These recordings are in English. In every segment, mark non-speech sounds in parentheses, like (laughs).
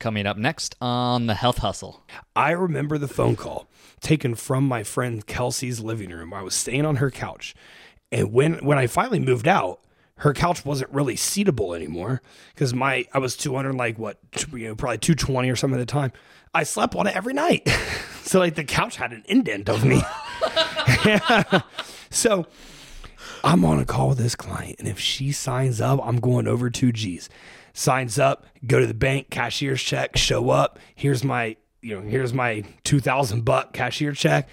Coming up next on the Health Hustle. I remember the phone call taken from my friend Kelsey's living room. I was staying on her couch. And when when I finally moved out, her couch wasn't really seatable anymore because my I was 200 like what you know probably 220 or something at the time. I slept on it every night. (laughs) so like the couch had an indent of me. (laughs) So I'm on a call with this client, and if she signs up, I'm going over two G's. Signs up, go to the bank, cashier's check, show up. Here's my, you know, here's my two thousand buck cashier check.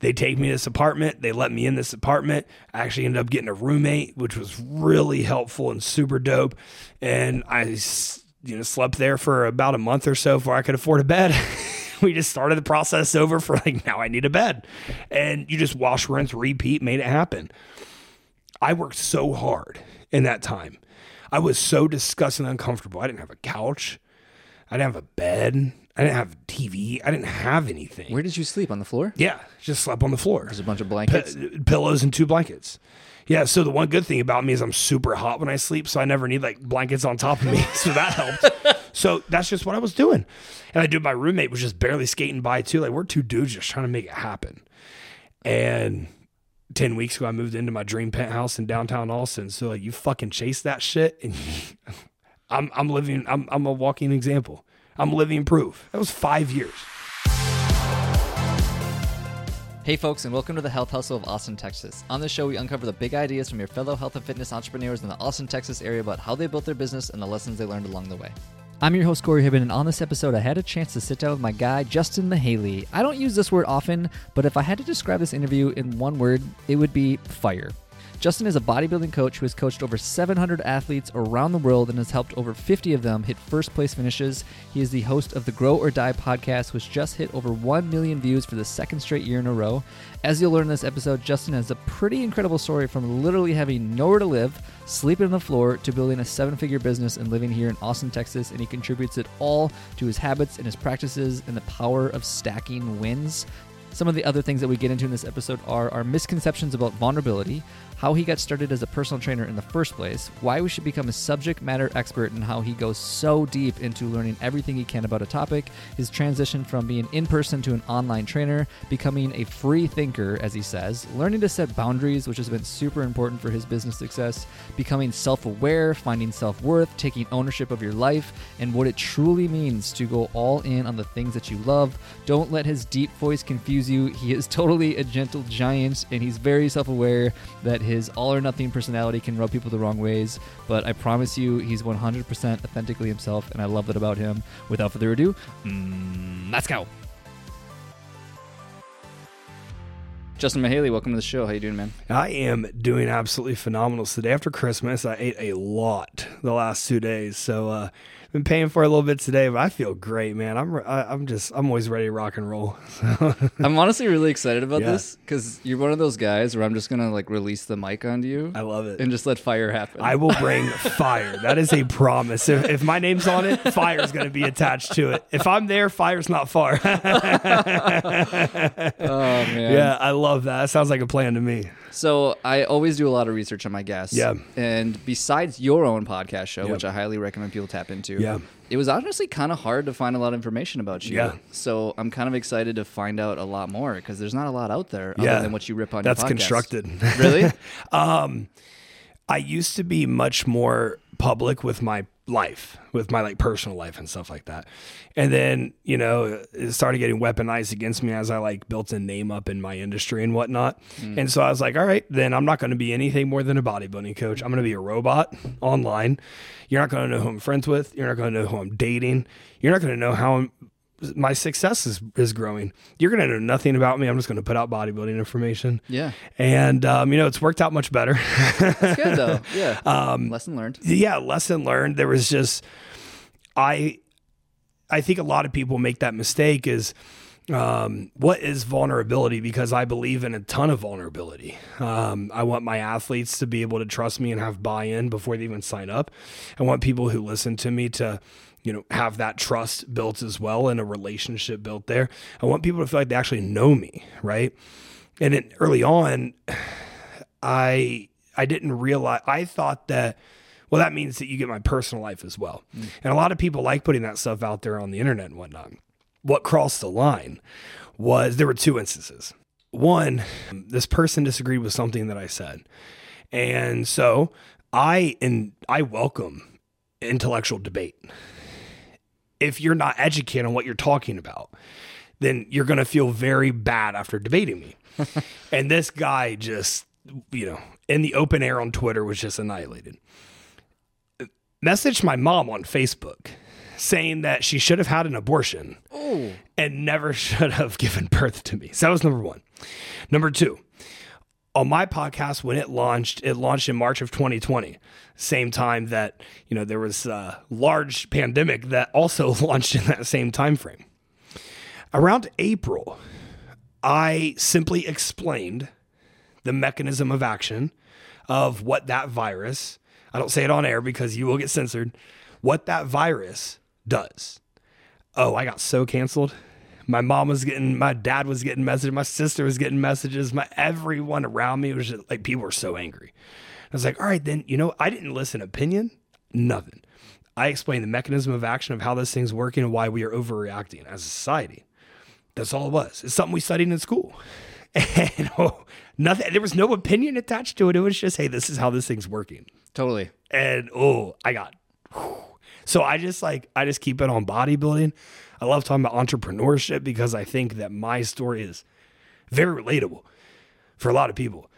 They take me to this apartment. They let me in this apartment. I actually ended up getting a roommate, which was really helpful and super dope. And I, you know, slept there for about a month or so before I could afford a bed. (laughs) we just started the process over for like now I need a bed. And you just wash, rinse, repeat, made it happen. I worked so hard in that time. I was so disgustingly uncomfortable. I didn't have a couch. I didn't have a bed. I didn't have TV. I didn't have anything. Where did you sleep? On the floor? Yeah, just slept on the floor. There's a bunch of blankets. P- pillows and two blankets. Yeah, so the one good thing about me is I'm super hot when I sleep, so I never need like blankets on top of me. (laughs) so that helps. so that's just what I was doing. And I do my roommate was just barely skating by too. Like we're two dudes just trying to make it happen. And 10 weeks ago I moved into my dream penthouse in downtown Austin. So like you fucking chase that shit and (laughs) I'm I'm living I'm I'm a walking example. I'm living proof. That was 5 years. Hey, folks, and welcome to the Health Hustle of Austin, Texas. On this show, we uncover the big ideas from your fellow health and fitness entrepreneurs in the Austin, Texas area about how they built their business and the lessons they learned along the way. I'm your host, Corey Hibben, and on this episode, I had a chance to sit down with my guy, Justin Mihaly. I don't use this word often, but if I had to describe this interview in one word, it would be fire. Justin is a bodybuilding coach who has coached over 700 athletes around the world and has helped over 50 of them hit first place finishes. He is the host of the Grow or Die podcast, which just hit over 1 million views for the second straight year in a row. As you'll learn in this episode, Justin has a pretty incredible story from literally having nowhere to live, sleeping on the floor, to building a seven figure business and living here in Austin, Texas. And he contributes it all to his habits and his practices and the power of stacking wins. Some of the other things that we get into in this episode are our misconceptions about vulnerability, how he got started as a personal trainer in the first place, why we should become a subject matter expert, and how he goes so deep into learning everything he can about a topic, his transition from being in person to an online trainer, becoming a free thinker, as he says, learning to set boundaries, which has been super important for his business success, becoming self aware, finding self worth, taking ownership of your life, and what it truly means to go all in on the things that you love. Don't let his deep voice confuse you. He is (laughs) totally a gentle giant, and he's very self aware that his all or nothing personality can rub people the wrong ways, but I promise you, he's 100% authentically himself, and I love that about him. Without further ado, mm, let's go. Justin Mihaly, welcome to the show. How you doing, man? I am doing absolutely phenomenal. So the day after Christmas, I ate a lot the last two days. So uh been paying for a little bit today, but I feel great, man. I'm I, I'm just I'm always ready to rock and roll. (laughs) I'm honestly really excited about Yeah. this because you're one of those guys where I'm just gonna like release the mic onto you I love it. and just let fire happen. I will bring (laughs) fire. That is a promise. If, if my name's on it, fire is going to be attached to it. If I'm there, fire's not far. (laughs) oh man. yeah, I love that. That sounds like a plan to me. So I always do a lot of research on my guests. Yeah. And besides your own podcast show, which I highly recommend people tap into. Yeah. It was honestly kind of hard to find a lot of information about you. Yeah. So I'm kind of excited to find out a lot more because there's not a lot out there other than what you rip on That's constructed. Really? (laughs) um, I used to be much more public with my life, with my like personal life and stuff like that. And then, you know, it started getting weaponized against me as I like built a name up in my industry and whatnot. Mm. And so I was like, all right, then I'm not going to be anything more than a bodybuilding coach. I'm going to be a robot online. You're not going to know who I'm friends with. You're not going to know who I'm dating. You're not going to know how I'm, my success is, is growing. You're going to know nothing about me. I'm just going to put out bodybuilding information. yeah. And, um, you know, it's worked out much better. It's good though. (laughs) Yeah. Um, Lesson learned. yeah, lesson learned. There was just I I think a lot of people make that mistake is um, what is vulnerability? Because I believe in a ton of vulnerability. Um, I want my athletes to be able to trust me and have buy-in before they even sign up. I want people who listen to me to, you know, have that trust built as well and a relationship built there. I want people to feel like they actually know me, right? And then early on, I I didn't realize I thought that Well, that means that you get my personal life as well. Mm. And a lot of people like putting that stuff out there on the internet and whatnot. What crossed the line was there were two instances. One, this person disagreed with something that I said. And so I and I welcome intellectual debate. If you're not educated on what you're talking about, then you're going to feel very bad after debating me. (laughs) and this guy just, you know, in the open air on Twitter was just annihilated. Messaged my mom on Facebook saying that she should have had an abortion and never (laughs) should have given birth to me. So that was number one. Number two, on my podcast when it launched, it launched in March of 2020, same time that you know there was a large pandemic that also (laughs) launched in that same time frame. Around April, I simply explained the mechanism of action of what that virus, I don't say it on air because you will get censored, what that virus does. Oh, I got so canceled. My mom was getting, my dad was getting messages, my sister was getting messages, my everyone around me was just like people were so angry. I was like, all right, then you know, I didn't listen opinion, nothing. I explained the mechanism of action of how this thing's working and why we are overreacting as a society. That's all it was. It's something we studied in school. (laughs) And oh, (laughs) nothing there was no opinion attached to it. It was just, hey, this is how this thing's working. Totally. And oh, I got whew. so I just like I just keep it on bodybuilding. I love talking about entrepreneurship because I think that my story is very relatable for a lot of people.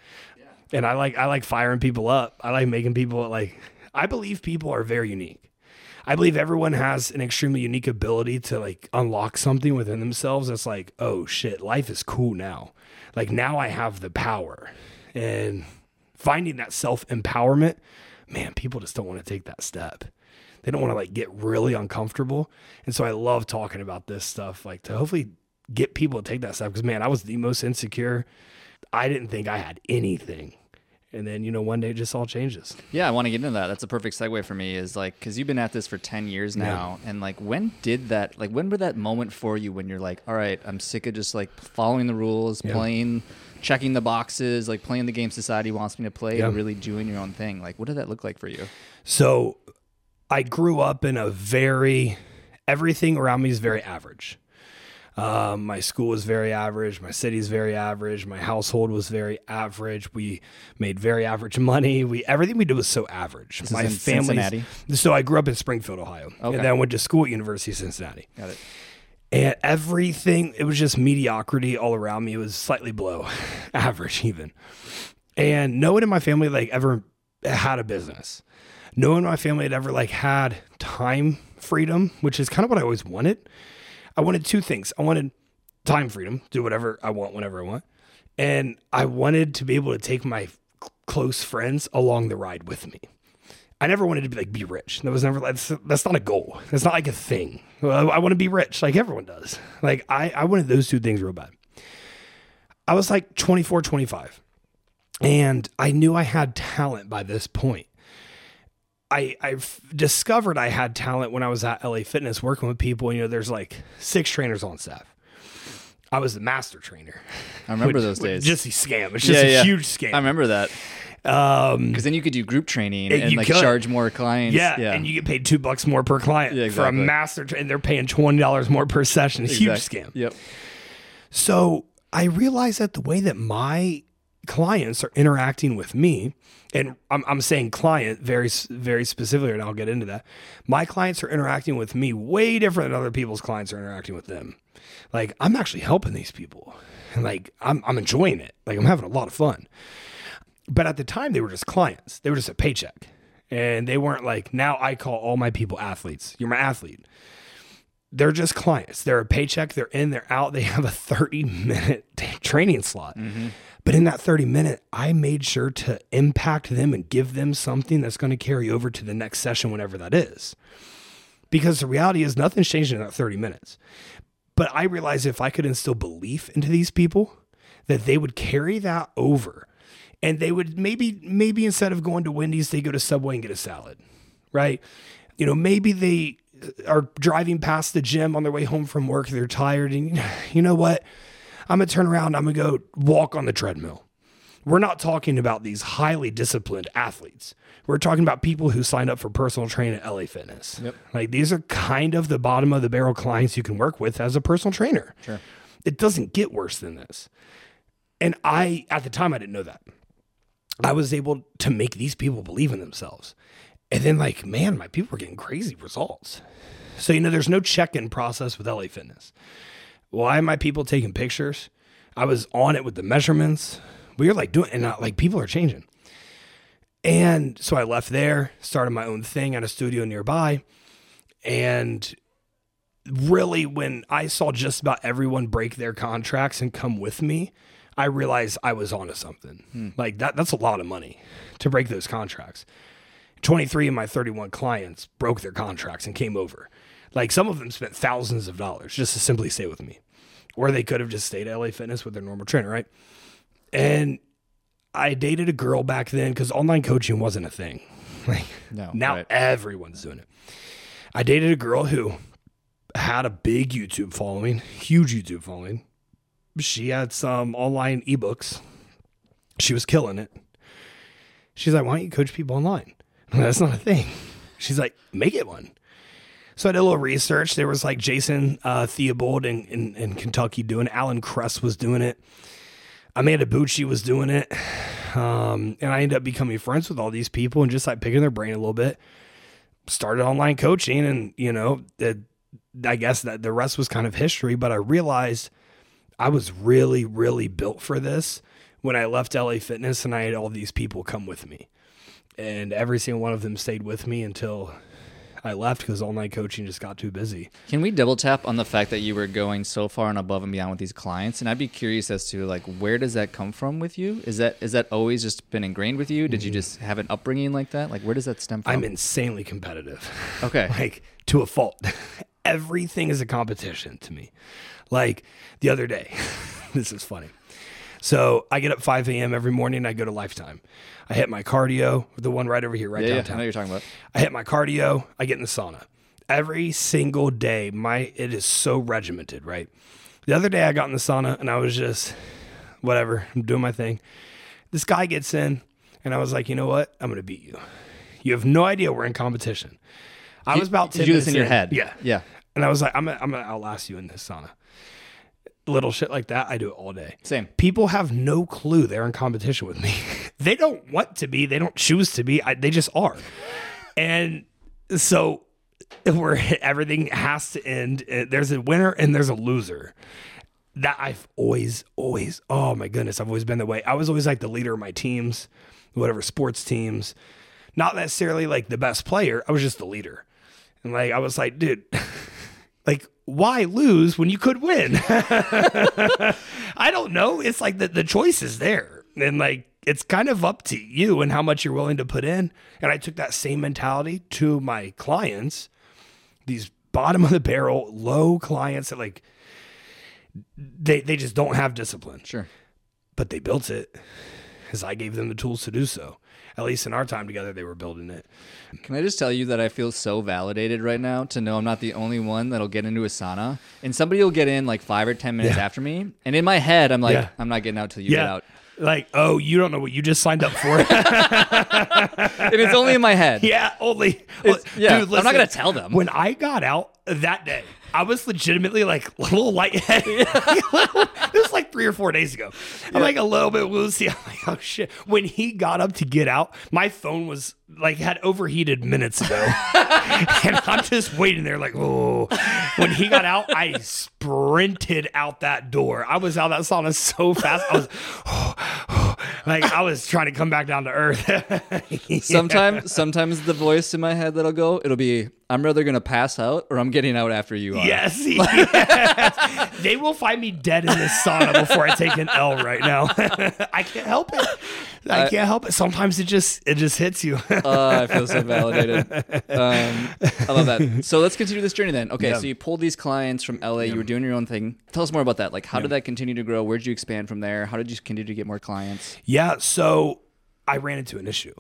And I like I like firing people up. I like making people like I believe people are very unique. I believe everyone has an extremely unique ability to like unlock something within themselves that's like, oh shit, life is cool now. Like now I have the power. And finding that self empowerment, man, people just don't want to take that step. They don't want to like get really uncomfortable. And so I love talking about this stuff, like to hopefully get people to take that stuff. Because man, I was the most insecure. I didn't think I had anything. And then, you know, one day it just all changes. Yeah, I want to get into that. That's a perfect segue for me. Is like because you've been at this for ten years now, and like when did that? Like when were that moment for you when you're like, all right, I'm sick of just like following the rules, playing, checking the boxes, like playing the game society wants me to play, Yeah. and really doing your own thing. Like, what did that look like for you? So I grew up in a very, everything around me is very average. Um, my school was very average. My city's very average. My household was very average. We made very average money. We everything we did was so average. is my family. So I grew up in Springfield, Ohio, Okay. and then went to school at University of Cincinnati. Got it. And everything, it was just mediocrity all around me. It was slightly below (laughs) average, even. And no one in my family like ever had a business. No one in my family had ever like had time freedom, which is kind of what I always wanted. I wanted two things. I wanted time freedom, do whatever I want whenever I want. And I wanted to be able to take my close friends along the ride with me. I never wanted to be like be rich. That was never that's that's not a goal. That's not like a thing. Well, I, want to be rich like everyone does. Like I I wanted those two things real bad. I was like 24, 25. And I knew I had talent by this point. I I've discovered I had talent when I was at LA Fitness working with people. You know, there's like six trainers on staff. I was the master trainer. I remember Which- those days. Just a scam. It's just Yeah, a yeah. huge scam. I remember that um, because then you could do group training and like could. charge more clients. yeah, yeah. and you get paid two bucks more per client Yeah, for a master, tra- and they're paying twenty dollars more per session. It's a huge scam. Yep. So I realized that the way that my clients are interacting with me, and I'm, I'm saying client very, very specifically, and I'll get into that. My clients are interacting with me way different than other people's clients are interacting with them. Like I'm actually helping these people, and like I'm, I'm enjoying it. Like I'm having a lot of fun. But at the time, they were just clients. They were just a paycheck, and they weren't like now. I call all my people athletes. You're my athlete they're just clients. They're a paycheck. They're in, they're out. They have a 30 minute (laughs) training slot. Mm-hmm. But in that 30 minute, I made sure to impact them and give them something that's going to carry over to the next session, whenever that is. Because the reality is, nothing's changed in that 30 minutes. But I realized if I could instill belief into these people, that they would carry that over and they would maybe, maybe instead of going to Wendy's, they go to Subway and get a salad, right? You know, maybe they uh, are driving past the gym on their way home from work. They're tired. And (sighs) you know what? I'm going to turn around. I'm going to go walk on the treadmill. we're not talking about these highly disciplined athletes. We're talking about people who signed up for personal training at LA Fitness. Yep. Like these are kind of the bottom of the barrel clients you can work with as a personal trainer. Sure. It doesn't get worse than this. And I, at the time, I didn't know that. I was able to make these people believe in themselves. And then, like, man, my people were getting crazy results. So, you know, there's no check in process with LA Fitness. Why am my people taking pictures? I was on it with the measurements. We were like doing, and not, like people are changing. And so I left there, started my own thing at a studio nearby. And really, when I saw just about everyone break their contracts and come with me, I realized I was onto something. Hmm. Like that, that's a lot of money to break those contracts. 23 of my 31 clients broke their contracts and came over. Like some of them spent thousands of dollars just to simply stay with me. Or they could have just stayed at LA Fitness with their normal trainer, right? And I dated a girl back then because online coaching wasn't a thing. (laughs) Like No, now right. everyone's doing it. I dated a girl who had a big YouTube following, huge YouTube following. She had some online ebooks. She was killing it. She's like, why don't you coach people online? Like, (laughs) That's not a thing. She's like, make it one. So I did a little research. There was like Jason uh, Theobald in, in, in Kentucky doing it. Alan Kress was doing it. Amanda Bucci was doing it. Um, and I ended up becoming friends with all these people and just like picking their brain a little bit. Started online coaching and, you know, the, I guess that the rest was kind of history, but I realized I was really, really built for this when I left LA Fitness and I had all these people come with me. And every single one of them stayed with me until I left because all online coaching just got too busy. Can we double tap on the fact that you were going so far and above and beyond with these clients? And I'd be curious as to like where does that come from with you? Is that is that always just been ingrained with you? Did you mm-hmm. just have an upbringing like that? Like where does that stem from? I'm insanely competitive. (laughs) okay. like to a fault. (laughs) Everything is a competition to me. Like the other day, (laughs) this is funny. So I get up 5 a.m. every morning. I go to Lifetime. I hit my cardio, the one right over here, right yeah, yeah, I know you're talking about. I hit my cardio. I get in the sauna. Every single day, my it is so regimented, right? The other day, I got in the sauna and I was just whatever. I'm doing my thing. This guy gets in, and I was like, you know what? I'm gonna beat you. You have no idea we're in competition. I was about to do this minutes in your head? Yeah, Yeah. and I was like, I'm gonna, I'm gonna outlast you in this sauna. Little shit like that, I do it all day. Same. People have no clue they're in competition with me. (laughs) they don't want to be. They don't choose to be. I, they just are. And so, (laughs) where everything has to end. uh, There's a winner and there's a loser. That I've always, always. Oh my goodness, I've always been the way. I was always like the leader of my teams, whatever sports teams. Not necessarily like the best player. I was just the leader. And like I was like, dude, (laughs) like why lose when you could win? (laughs) I don't know. It's like the, the choice is there. And like it's kind of up to you and how much you're willing to put in. And I took that same mentality to my clients, these bottom of the barrel, low clients that like they they just don't have discipline. Sure. But they built it because I gave them the tools to do so. At least in our time together, they were building it. Can I just tell you that I feel so validated right now to know I'm not the only one that'll get into a sauna and somebody will get in like five or 10 minutes Yeah. after me. And in my head, I'm like, Yeah. I'm not getting out till you get out. Like, oh, you don't know what you just signed up for. (laughs) And it's only in my head. yeah, only. It's- yeah, Dude, I'm not gonna tell them. When I got out that day, I was legitimately like (laughs) a little lightheaded. (laughs) this was like three or four days ago. I'm like a little bit woozy. (laughs) I'm like, oh shit. When he got up to get out, my phone was like had overheated minutes ago. (laughs) and I'm just waiting there like, oh. When he got out, I sprinted out that door. I was out that sauna so fast. I was (sighs) like I was trying to come back down to earth. (laughs) Sometimes, sometimes the voice in my head that'll go, it'll be, I'm rather gonna pass out or I'm getting out after you are. Yes, (laughs) yes. they will find me dead in this sauna before I take an L right now. I can't help it. I can't help it. Sometimes it just it just hits you. Uh, (laughs) I feel so validated. Um, I love that. So let's continue this journey then. Okay, Yeah. so you pulled these clients from LA. You were doing your own thing. Tell us more about that. Like, how did that continue to grow? Where did you expand from there? How did you continue to get more clients? yeah, so I ran into an issue.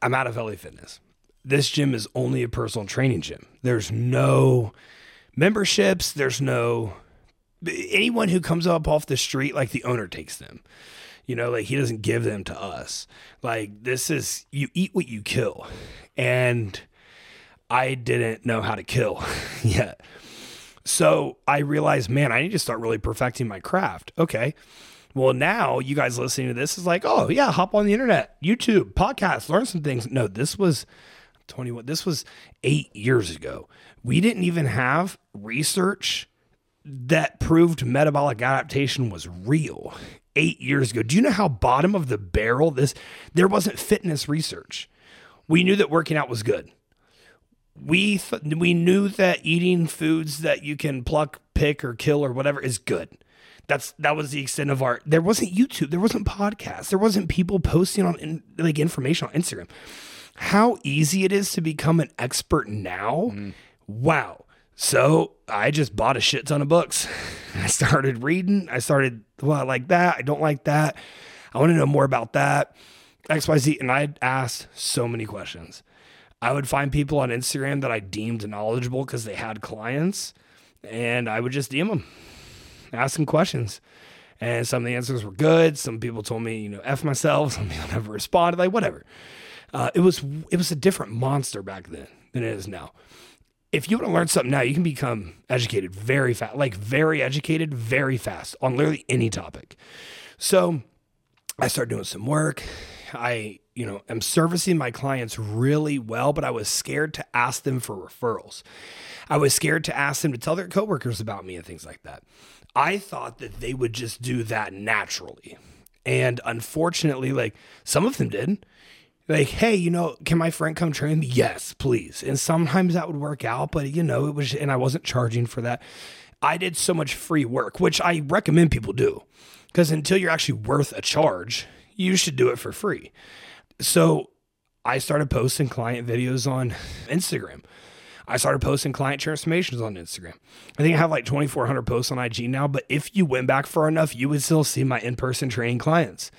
I'm out of LA Fitness. This gym is only a personal training gym. There's no memberships. There's no anyone who comes up off the street like the owner takes them. You know, like he doesn't give them to us. Like this is you eat what you kill. And I didn't know how to kill (laughs) yet. So I realized, man, I need to start really perfecting my craft. Okay. Well, now you guys listening to this is like, oh, yeah, hop on the internet, YouTube, podcast, learn some things. No, this was 21, this was eight years ago. We didn't even have research that proved metabolic adaptation was real eight years ago. Do you know how bottom of the barrel this? There wasn't fitness research. We knew that working out was good. We th- we knew that eating foods that you can pluck, pick, or kill or whatever is good. That's that was the extent of our. There wasn't YouTube. There wasn't podcasts. There wasn't people posting on in, like information on Instagram. How easy it is to become an expert now. Mm. Wow. So I just bought a shit ton of books. (laughs) I started reading. I started, well, I like that. I don't like that. I want to know more about that. XYZ. And I asked so many questions. I would find people on Instagram that I deemed knowledgeable because they had clients, and I would just DM them, ask them questions. And some of the answers were good. Some people told me, you know, F myself. (laughs) Some people never responded, like whatever. Uh, it was it was a different monster back then than it is now if you want to learn something now, you can become educated very fast, like very educated very fast on literally any topic. So I started doing some work. I, you know, am servicing my clients really well, but I was scared to ask them for referrals. I was scared to ask them to tell their coworkers about me and things like that. I thought that they would just do that naturally. And unfortunately, like some of them did like, hey, you know, can my friend come train me? Yes, please. And sometimes that would work out, but you know, it was, and I wasn't charging for that. I did so much free work, which I recommend people do because until you're actually worth a charge, you should do it for free. So I started posting client videos on Instagram. I started posting client transformations on Instagram. I think I have like 2,400 posts on IG now, but if you went back far enough, you would still see my in person training clients.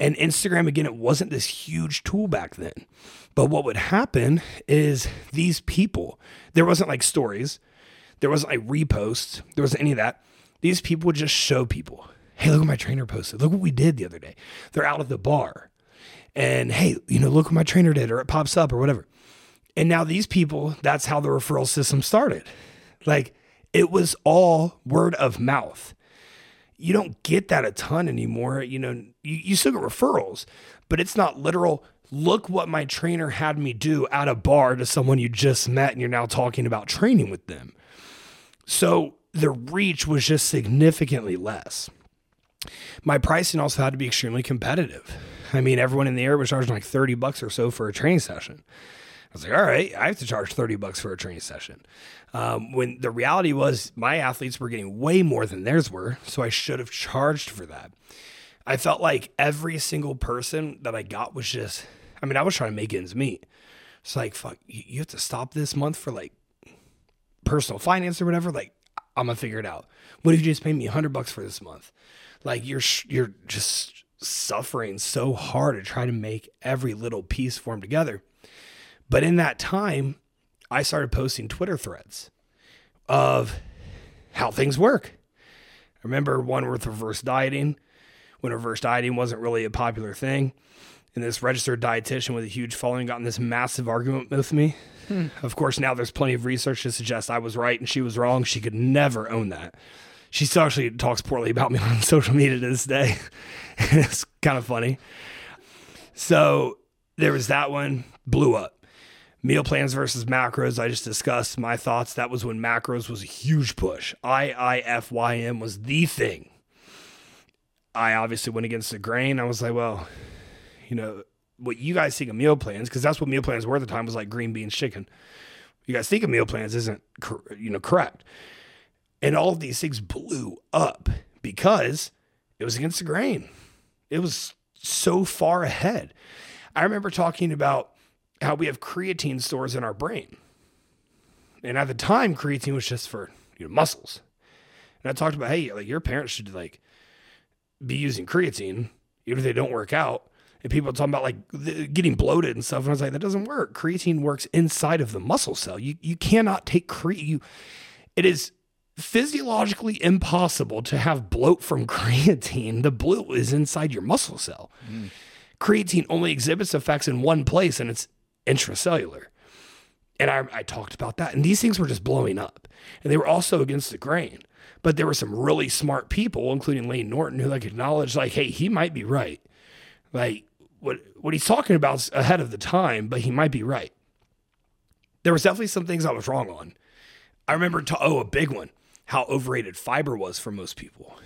And Instagram, again, it wasn't this huge tool back then. But what would happen is these people, there wasn't like stories, there wasn't like reposts, there wasn't any of that. These people would just show people, hey, look what my trainer posted. Look what we did the other day. They're out at the bar. And hey, you know, look what my trainer did, or it pops up, or whatever. And now these people, that's how the referral system started. Like it was all word of mouth you don't get that a ton anymore. You know, you, you still get referrals, but it's not literal. Look what my trainer had me do at a bar to someone you just met and you're now talking about training with them. So the reach was just significantly less. My pricing also had to be extremely competitive. I mean, everyone in the area was charging like 30 bucks or so for a training session. I was like, all right, I have to charge 30 bucks for a training session. Um, when the reality was my athletes were getting way more than theirs were. So I should have charged for that. I felt like every single person that I got was just, I mean, I was trying to make ends meet. It's like, fuck, you have to stop this month for like personal finance or whatever. Like, I'm gonna figure it out. What if you just pay me a hundred bucks for this month? Like, you're, you're just suffering so hard to try to make every little piece form together. But in that time, I started posting Twitter threads of how things work. I remember one with reverse dieting when reverse dieting wasn't really a popular thing. And this registered dietitian with a huge following got in this massive argument with me. Hmm. Of course, now there's plenty of research to suggest I was right and she was wrong. She could never own that. She still actually talks poorly about me (laughs) on social media to this day. (laughs) it's kind of funny. So there was that one, blew up meal plans versus macros. I just discussed my thoughts. That was when macros was a huge push. IIFYM was the thing. I obviously went against the grain. I was like, well, you know, what you guys think of meal plans, because that's what meal plans were at the time, was like green beans, chicken. You guys think of meal plans isn't, you know, correct. And all of these things blew up because it was against the grain. It was so far ahead. I remember talking about how we have creatine stores in our brain. And at the time, creatine was just for you know, muscles. And I talked about, hey, like your parents should like be using creatine, even if they don't work out. And people talking about like getting bloated and stuff. And I was like, that doesn't work. Creatine works inside of the muscle cell. You you cannot take cre you. It is physiologically impossible to have bloat from (laughs) creatine. The bloat is inside your muscle cell. Mm. Creatine only exhibits effects in one place, and it's intracellular. And I, I talked about that. And these things were just blowing up. And they were also against the grain. But there were some really smart people, including Layne Norton, who like acknowledged, like, hey, he might be right. Like what what he's talking about is ahead of the time, but he might be right. There was definitely some things I was wrong on. I remember to, oh, a big one, how overrated fiber was for most people.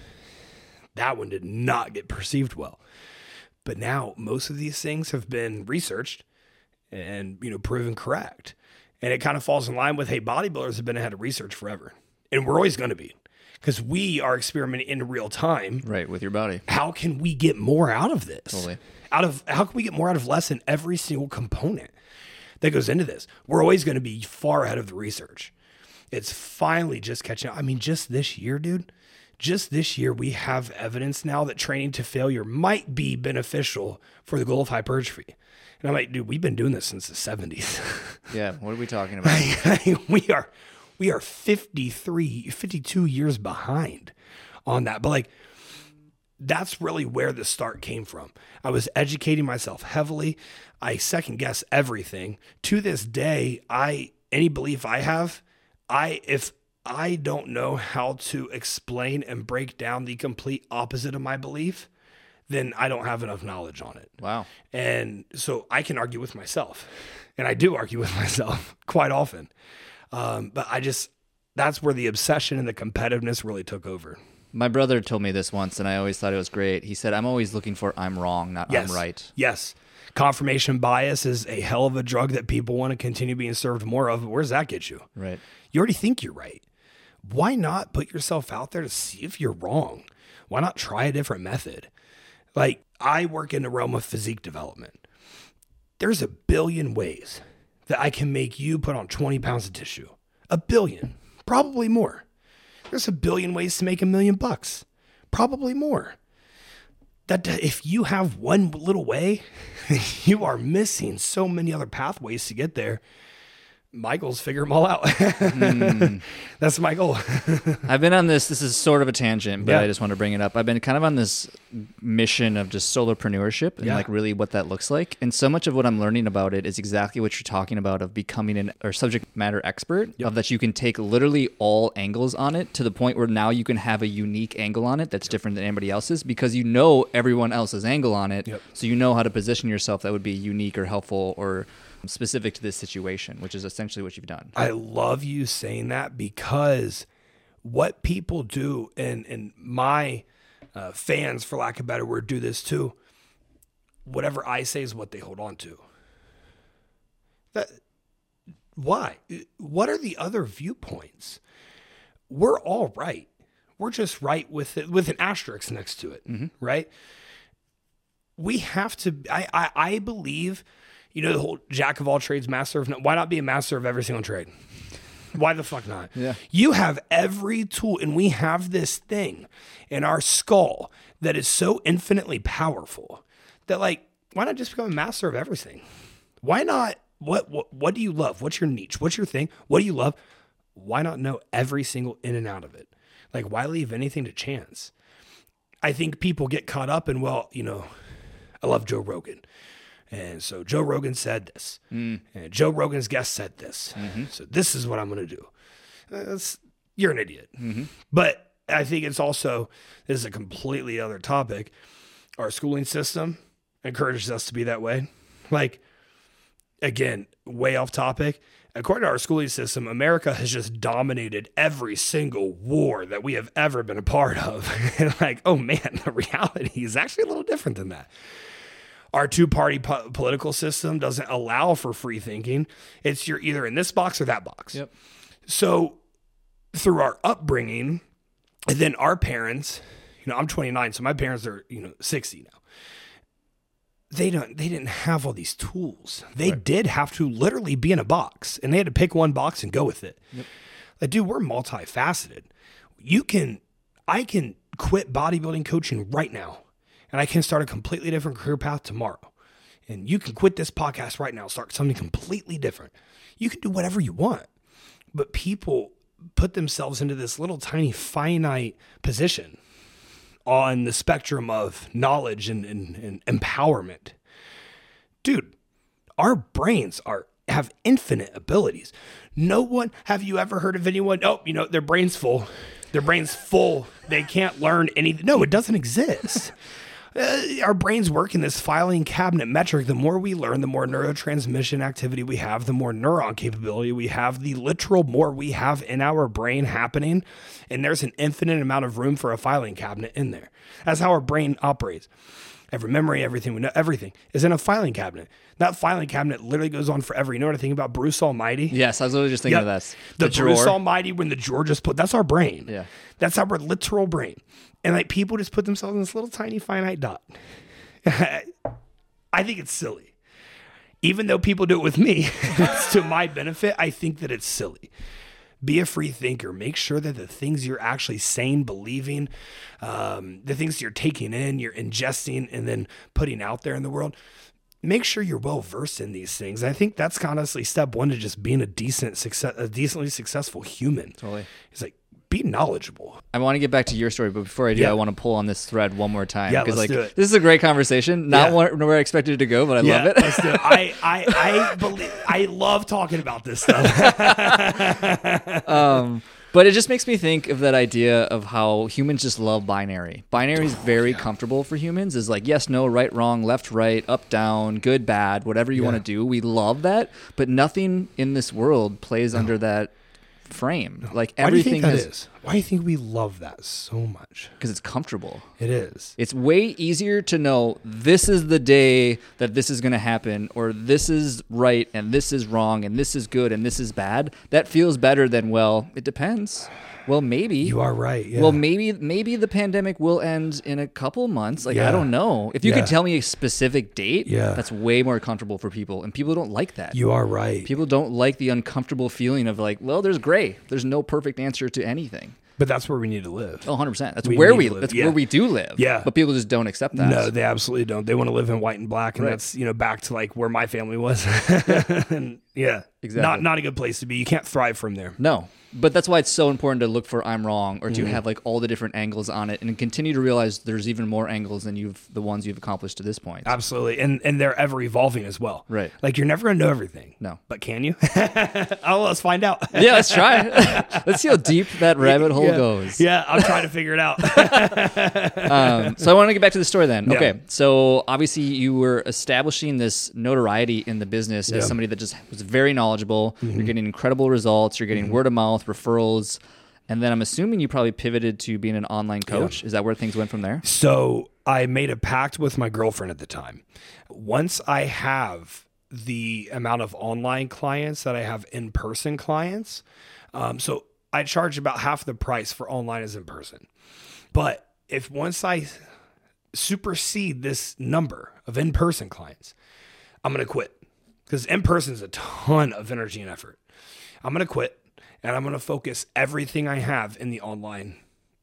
That one did not get perceived well. But now most of these things have been researched and you know proven correct. And it kind of falls in line with hey, bodybuilders have been ahead of research forever. And we're always going to be because we are experimenting in real time. Right, with your body. How can we get more out of this? Totally. Out of how can we get more out of less in every single component that goes into this? We're always going to be far ahead of the research. It's finally just catching up. I mean, just this year, dude, just this year, we have evidence now that training to failure might be beneficial for the goal of hypertrophy. And I'm like, dude, we've been doing this since the 70s. (laughs) Yeah, what are we talking about? we are we are 53 52 years behind on that but like that's really where the start came from i was educating myself heavily i second guess everything to this day i any belief i have i if i don't know how to explain and break down the complete opposite of my belief then i don't have enough knowledge on it Wow. and so I can argue with myself. And I do argue with (laughs) myself quite often. Um, but I just, that's where the obsession and the competitiveness really took over. My brother told me this once, and I always thought it was great. He said, I'm always looking for I'm wrong, not Yes. I'm right. Yes. Confirmation bias is a hell of a drug that people want to continue being served more of. Where does that get you? Right. You already think you're right. Why not put yourself out there to see if you're wrong? Why not try a different method? Like, I work in the realm of physique development. There's a billion ways that I can make you put on 20 pounds of tissue. A billion, probably more. There's a billion ways to make a million bucks, probably more. That if you have one little way, (laughs) you are missing so many other pathways to get there. My goals figure them all out. Hmm. (laughs) That's my goal. (laughs) I've been on this. This is sort of a tangent, but Yeah. I just want to bring it up. I've been kind of on this mission of just solopreneurship and Yeah. like really what that looks like. And so much of what I'm learning about it is exactly what you're talking about of becoming an or subject matter expert. Of that you can take literally all angles on it to the point where now you can have a unique angle on it that's different than anybody else's because you know everyone else's angle on it. Yep. So you know how to position yourself that would be unique or helpful or specific to this situation, which is essentially what you've done. I love you saying that because what people do, and and my uh, fans, for lack of a better word, do this too. Whatever I say is what they hold on to. That why? What are the other viewpoints? We're all right. We're just right with it with an asterisk next to it, right? we have to I, I i believe you know the whole jack of all trades master of none. Why not be a master of every single trade? Why the fuck not? Yeah. you have every tool and we have this thing in our skull that is so infinitely powerful that like why not just become a master of everything? Why not what what, what do you love? What's your niche? What's your thing? What do you love? Why not know every single in and out of it? Like why leave anything to chance? I think people get caught up in, well, you know, I love Joe Rogan. And so Joe Rogan said this, mm. and Joe Rogan's guest said this. Mm-hmm. So this is what I'm going to do. That's, you're an idiot. Mm-hmm. But I think it's also, this is a completely other topic. Our schooling system encourages us to be that way. Like, again, way off topic. According to our schooling system, America has just dominated every single war that we have ever been a part of. and (laughs) like, oh man, (laughs) the reality is actually a little different than that. Our two party po- political system doesn't allow for free thinking. It's you're either in this box or that box. Yep. So, through our upbringing, and then our parents, you know, I'm 29, so my parents are, you know, 60 now they don't they didn't have all these tools. They did have to literally be in a box and they had to pick one box and go with it. Like, dude, we're multifaceted. You can I can quit bodybuilding coaching right now and I can start a completely different career path tomorrow. And you can quit this podcast right now, start something completely different. You can do whatever you want. But people put themselves into this little tiny finite position on the spectrum of knowledge and, and, and empowerment. Dude, our brains are have infinite abilities. No one have you ever heard of anyone? Oh, you know, their brain's full. Their brain's full. They can't learn anything. No, it doesn't exist. (laughs) Uh, our brains work in this filing cabinet metric. The more we learn, the more neurotransmission activity we have, the more neuron capability we have, the literal more we have in our brain happening. And there's an infinite amount of room for a filing cabinet in there. That's how our brain operates. Every memory, everything we know, everything is in a filing cabinet. That filing cabinet literally goes on forever. You know what I think about Bruce Almighty? Yes, I was literally just thinking Yep. of that. The, The Bruce drawer. Almighty when the drawer just put that's our brain. Yeah. That's our literal brain. And like people just put themselves in this little tiny finite dot. (laughs) I think it's silly. Even though people do it with me, (laughs) it's to my benefit, I think that it's silly. Be a free thinker. Make sure that the things you're actually saying, believing, um, the things you're taking in, you're ingesting, and then putting out there in the world, make sure you're well versed in these things. I think that's honestly step one to just being a decent success, a decently successful human. Totally. It's like be knowledgeable. I want to get back to your story, but before I do, Yeah. I want to pull on this thread one more time. Yeah, let's like, do it. This is a great conversation. Not Yeah. one, where I expected it to go, but I love it. let's do it. I I I believe I love talking about this stuff. (laughs) um, but it just makes me think of that idea of how humans just love binary. Binary Oh, is very comfortable for humans. Is like yes, no, right, wrong, left, right, up, down, good, bad, whatever you want to do. We love that, but nothing in this world plays under that frame. Like Why do you think everything that is is? Why do you think we love that so much? because it's comfortable. It is. It's way easier to know this is the day that this is going to happen, or this is right and this is wrong, and this is good and this is bad. That feels better than well. It depends. Well, maybe You are right. Yeah. Well, maybe maybe the pandemic will end in a couple months. Like Yeah. I don't know. If you Yeah. could tell me a specific date, Yeah. that's way more comfortable for people, and people don't like that. you are right. people don't like the uncomfortable feeling of like, well, there's gray. There's no perfect answer to anything. But that's where we need to live. Oh, 100%. That's We where need we to live. that's Yeah. where we do live. Yeah. But people just don't accept that. No, they absolutely don't. They want to live in white and black, and Right. that's you know back to like where my family was. (laughs) and yeah, Exactly. Not not a good place to be. You can't thrive from there. No. But that's why it's so important to look for I'm wrong or to Mm-hmm. have like all the different angles on it and continue to realize there's even more angles than you've the ones you've accomplished to this point. Absolutely, and and they're ever evolving as well. Right. Like you're never gonna know everything. No. But can you? (laughs) oh, let's find out. yeah, let's try. (laughs) let's see how deep that rabbit hole yeah. goes. Yeah, I'm trying to figure it out. (laughs) Um, so I want to get back to the story then. Yeah. Okay. So obviously you were establishing this notoriety in the business Yeah. Mm-hmm. as somebody that just was very knowledgeable. You're getting incredible results. You're getting word of mouth referrals. And then I'm assuming you probably pivoted to being an online coach. Is that where things went from there? So I made a pact with my girlfriend at the time. Once I have the amount of online clients that I have in person clients, um, so I charge about half the price for online as in person. But if once I supersede this number of in person clients, I'm going to quit because in person is a ton of energy and effort. I'm going to quit and I'm going to focus everything I have in the online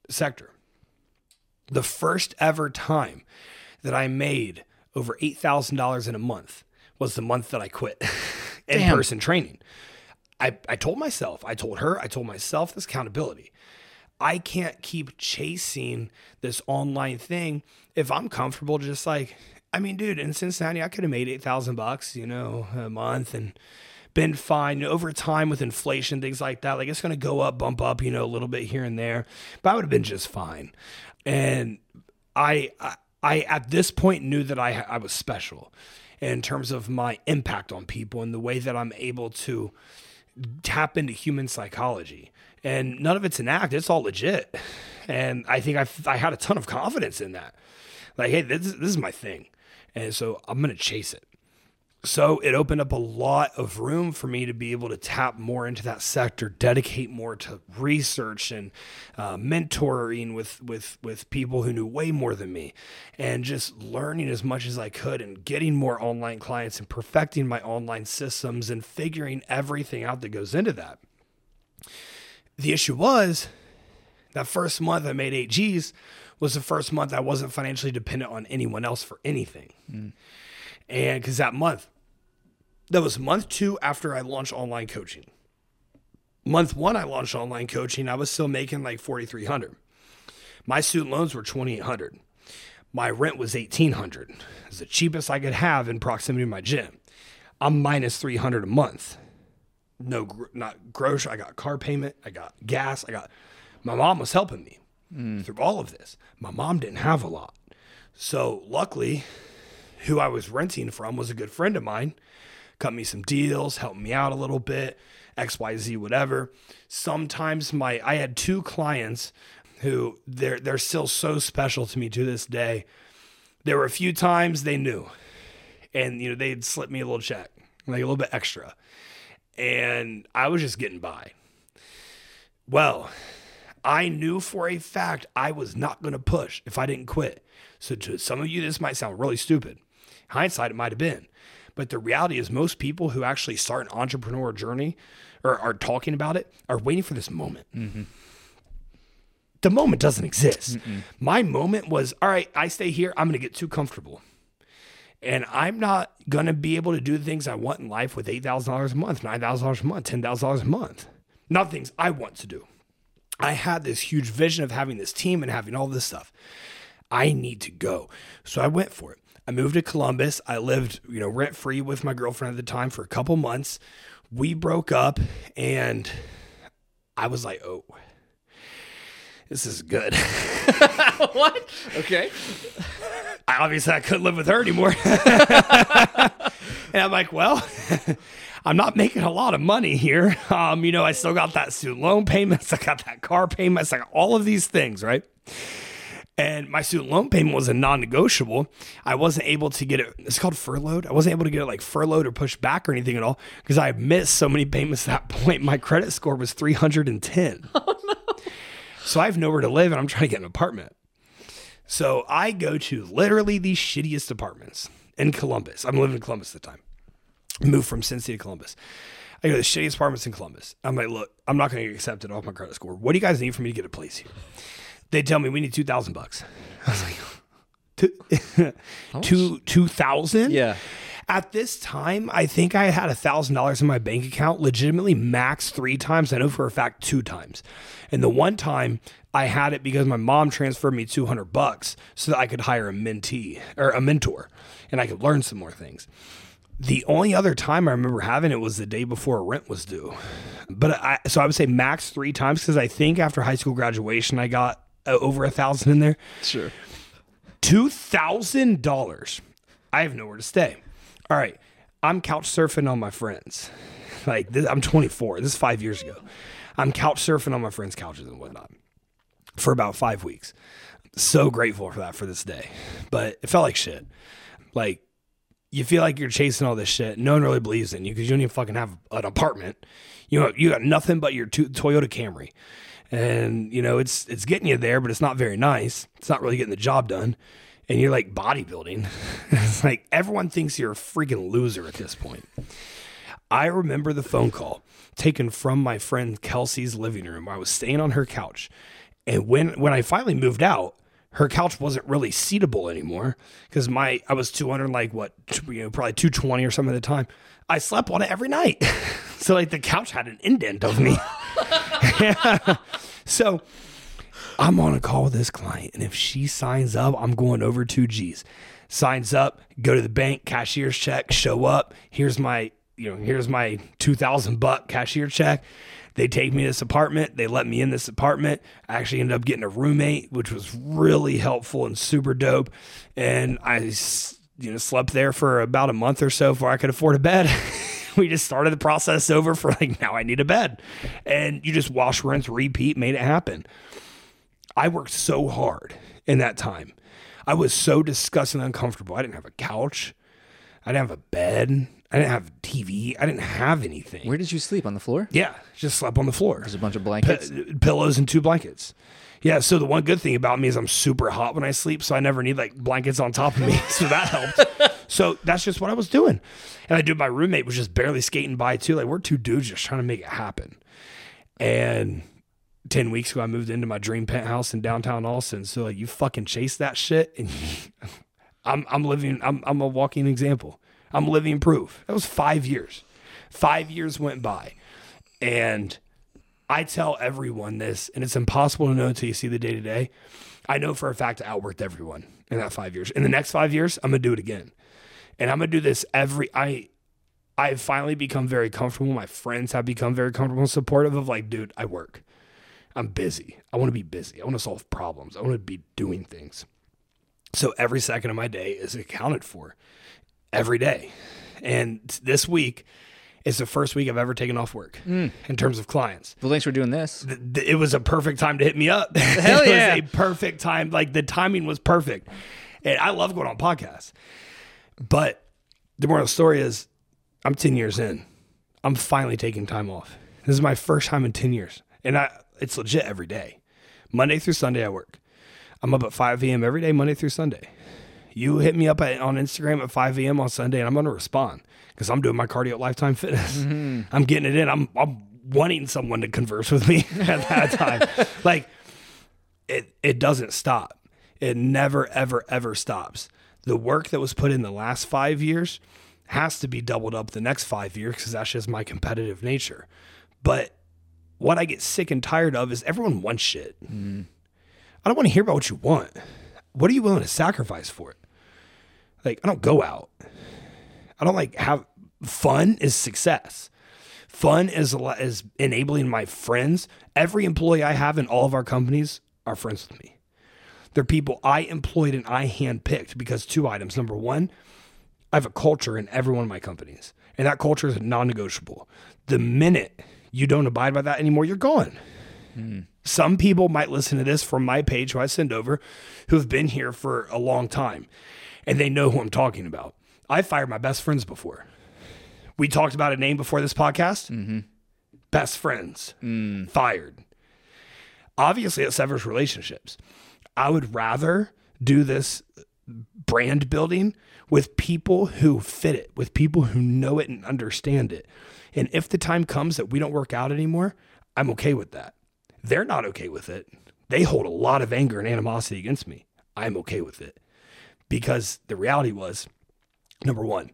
sector the first ever time that I made over $8,000 in a month was the month that I quit (laughs) in person training. I, I told myself, I told her, I told myself this accountability. I can't keep chasing this online thing if I'm comfortable just like I mean, dude, in Cincinnati I could have made 8,000 bucks, you know, a month and been fine over time with inflation things like that. Like it's going to go up, bump up, you know, a little bit here and there, but I would have been just fine. And I I, I at this point knew that I I was special in terms of my impact on people and the way that I'm able to tap into human psychology. And none of it's an act, it's all legit. And I think I, I had a ton of confidence in that. Like, hey, this, this is my thing. And so I'm going to chase it. So it opened up a lot of room for me to be able to tap more into that sector, dedicate more to research and uh, mentoring with with with people who knew way more than me, and just learning as much as I could and getting more online clients and perfecting my online systems and figuring everything out that goes into that. The issue was that first month I made eight G's was the first month I wasn't financially dependent on anyone else for anything. And because that month, that was month two after I launched online coaching. Month one, I launched online coaching. I was still making like 4,300. My student loans were 2,800. My rent was 1,800. It's the cheapest I could have in proximity to my gym. I'm minus 300 a month. No, gr- not grocery. I got car payment. I got gas. I got, my mom was helping me mm. through all of this. My mom didn't have a lot. So luckily, who I was renting from was a good friend of mine. Cut me some deals, helped me out a little bit, XYZ, whatever. Sometimes my I had two clients who they're they're still so special to me to this day. There were a few times they knew. And you know, they'd slip me a little check, like a little bit extra. And I was just getting by. Well, I knew for a fact I was not going to push if I didn't quit. So, to some of you, this might sound really stupid. Hindsight, it might have been. But the reality is, most people who actually start an entrepreneur journey or are talking about it are waiting for this moment. Mm-hmm. The moment doesn't exist. My moment was all right, I stay here, I'm going to get too comfortable. And I'm not going to be able to do the things I want in life with $8,000 a month, $9,000 a month, $10,000 a month. Not things I want to do. I had this huge vision of having this team and having all this stuff. I need to go. So I went for it. I moved to Columbus. I lived, you know, rent free with my girlfriend at the time for a couple months. We broke up and I was like, oh, this is good. (laughs) what? Okay. I obviously I couldn't live with her anymore. (laughs) and I'm like, well, (laughs) I'm not making a lot of money here. Um, you know, I still got that student loan payments, I got that car payments, I got all of these things, right? And my student loan payment was a non-negotiable. I wasn't able to get it. It's called furloughed. I wasn't able to get it like furloughed or pushed back or anything at all because I missed so many payments at that (laughs) point. My credit score was 310. (laughs) Oh no! So I have nowhere to live, and I'm trying to get an apartment. So I go to literally the shittiest apartments in Columbus. I'm living in Columbus at the time. Moved from Cincy to Columbus. I go to the shittiest apartments in Columbus. I'm like, look, I'm not going to get accepted off my credit score. What do you guys need for me to get a place here? They tell me we need two thousand bucks. (laughs) I was like, two, two, two thousand? Yeah. At this time, I think I had a thousand dollars in my bank account, legitimately max three times. I know for a fact two times. And the one time I had it because my mom transferred me 200 bucks so that I could hire a mentee or a mentor and I could learn some more things. The only other time I remember having it was the day before rent was due. But I, so I would say max three times because I think after high school graduation, I got uh, over a thousand in there. Sure. Two thousand dollars. I have nowhere to stay. All right, I'm couch surfing on my friends. (laughs) Like this, I'm 24. This is five years ago. I'm couch surfing on my friends' couches and whatnot for about five weeks. So grateful for that for this day, but it felt like shit. Like you feel like you're chasing all this shit. No one really believes in you because you don't even fucking have an apartment. You know, you got nothing but your to- Toyota Camry, and you know it's it's getting you there, but it's not very nice. It's not really getting the job done, and you're like bodybuilding. (laughs) it's like everyone thinks you're a freaking loser at this point. I remember the phone call taken from my friend Kelsey's living room. I was staying on her couch, and when when I finally moved out, her couch wasn't really seatable anymore because my I was 200 like what you know probably 220 or something at the time. I slept on it every night, (laughs) so like the couch had an indent of me. (laughs) So I'm on a call with this client, and if she signs up, I'm going over two G's. Signs up, go to the bank, cashier's check, show up. Here's my, you know, here's my two thousand buck cashier check. They take me to this apartment. They let me in this apartment. I actually ended up getting a roommate, which was really helpful and super dope. And I, you know, slept there for about a month or so before I could afford a bed. (laughs) we just started the process over for like now I need a bed, and you just wash, rinse, repeat, made it happen. I worked so hard in that time. I was so disgustingly uncomfortable. I didn't have a couch. I didn't have a bed. I didn't have TV. I didn't have anything. Where did you sleep on the floor? Yeah, just slept on the floor. There's a bunch of blankets. P- pillows and two blankets. Yeah, so the one good thing about me is I'm super hot when I sleep, so I never need like blankets on top of me. (laughs) so that helped. so that's just what I was doing. And I do my roommate was just barely skating by too. Like we're two dudes just trying to make it happen. And 10 weeks ago I moved into my dream penthouse in downtown Austin. So like you fucking chase that shit and (laughs) I'm I'm living I'm I'm a walking example. I'm living proof. That was 5 years. 5 years went by and I tell everyone this, and it's impossible to know until you see the day to day. I know for a fact I outworked everyone in that five years. In the next five years, I'm gonna do it again, and I'm gonna do this every. I I've finally become very comfortable. My friends have become very comfortable and supportive of like, dude, I work. I'm busy. I want to be busy. I want to solve problems. I want to be doing things. So every second of my day is accounted for every day. And this week is the first week I've ever taken off work mm. in terms of clients. Well, thanks for doing this. Th- th- It was a perfect time to hit me up. (laughs) Hell it yeah. was a perfect time. Like the timing was perfect. And I love going on podcasts. But the moral of the story is I'm 10 years in. I'm finally taking time off. This is my first time in 10 years. And I it's legit every day. Monday through Sunday I work. I'm up at 5 a.m. every day, Monday through Sunday. You hit me up at, on Instagram at 5 a.m. on Sunday, and I'm going to respond because I'm doing my cardio at Lifetime Fitness. Mm-hmm. I'm getting it in. I'm, I'm wanting someone to converse with me (laughs) at that time. (laughs) like, it, it doesn't stop. It never, ever, ever stops. The work that was put in the last five years has to be doubled up the next five years because that's just my competitive nature. But what I get sick and tired of is everyone wants shit. Mm-hmm. I don't want to hear about what you want. What are you willing to sacrifice for it? Like, I don't go out. I don't like have fun is success. Fun is is enabling my friends. Every employee I have in all of our companies are friends with me. They're people I employed and I handpicked because two items. Number one, I have a culture in every one of my companies, and that culture is non-negotiable. The minute you don't abide by that anymore, you're gone. Hmm. Some people might listen to this from my page who I send over who have been here for a long time and they know who I'm talking about. I fired my best friends before. We talked about a name before this podcast. Mm-hmm. Best friends mm. fired. Obviously, it severs relationships. I would rather do this brand building with people who fit it, with people who know it and understand it. And if the time comes that we don't work out anymore, I'm okay with that. They're not okay with it. They hold a lot of anger and animosity against me. I'm okay with it because the reality was number one,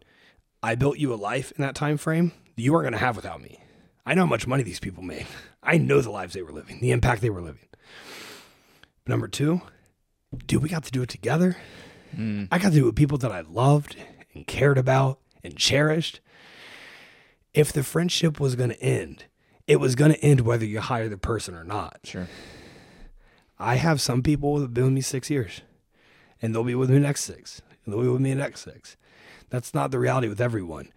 I built you a life in that time frame that you weren't going to have without me. I know how much money these people made. (laughs) I know the lives they were living, the impact they were living. Number two, dude, we got to do it together. Mm. I got to do it with people that I loved and cared about and cherished. If the friendship was going to end, it was going to end whether you hire the person or not. Sure. I have some people that have been with me six years, and they'll be with me next six, and they'll be with me next six. That's not the reality with everyone.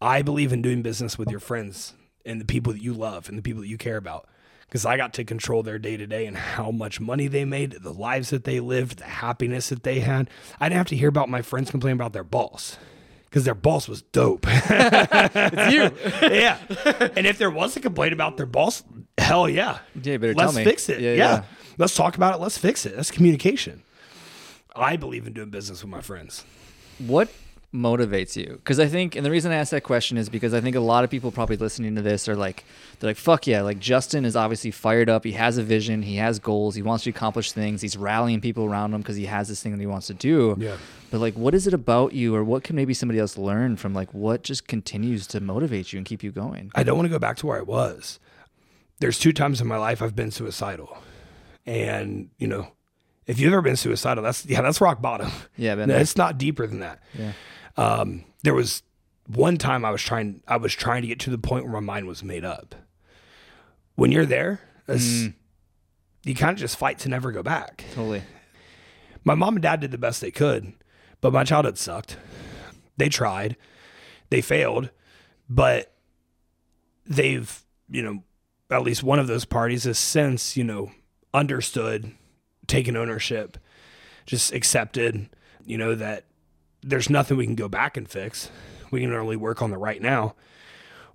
I believe in doing business with your friends and the people that you love and the people that you care about. Because I got to control their day to day and how much money they made, the lives that they lived, the happiness that they had. I didn't have to hear about my friends complain about their boss because their boss was dope. (laughs) It's you. (laughs) yeah. And if there was a complaint about their boss, hell yeah. Yeah, better Let's tell me. fix it. Yeah, Yeah, yeah. Let's talk about it. Let's fix it. That's communication. I believe in doing business with my friends. what motivates you because i think and the reason i asked that question is because i think a lot of people probably listening to this are like they're like fuck yeah like justin is obviously fired up he has a vision he has goals he wants to accomplish things he's rallying people around him because he has this thing that he wants to do Yeah. but like what is it about you or what can maybe somebody else learn from like what just continues to motivate you and keep you going I don't want to go back to where I was. There's two times in my life I've been suicidal. And, you know, if you've ever been suicidal, that's yeah, that's rock bottom. Yeah, there. it's not deeper than that. yeah Um, there was one time I was trying I was trying to get to the point where my mind was made up. When you're there, it's, you kind of just fight to never go back. totally My mom and dad did the best they could, but my childhood sucked. They tried, they failed, but they've, you know, at least one of those parties has since, you know, understood, taken ownership, just accepted, you know, that there's nothing we can go back and fix. We can only work on the right now.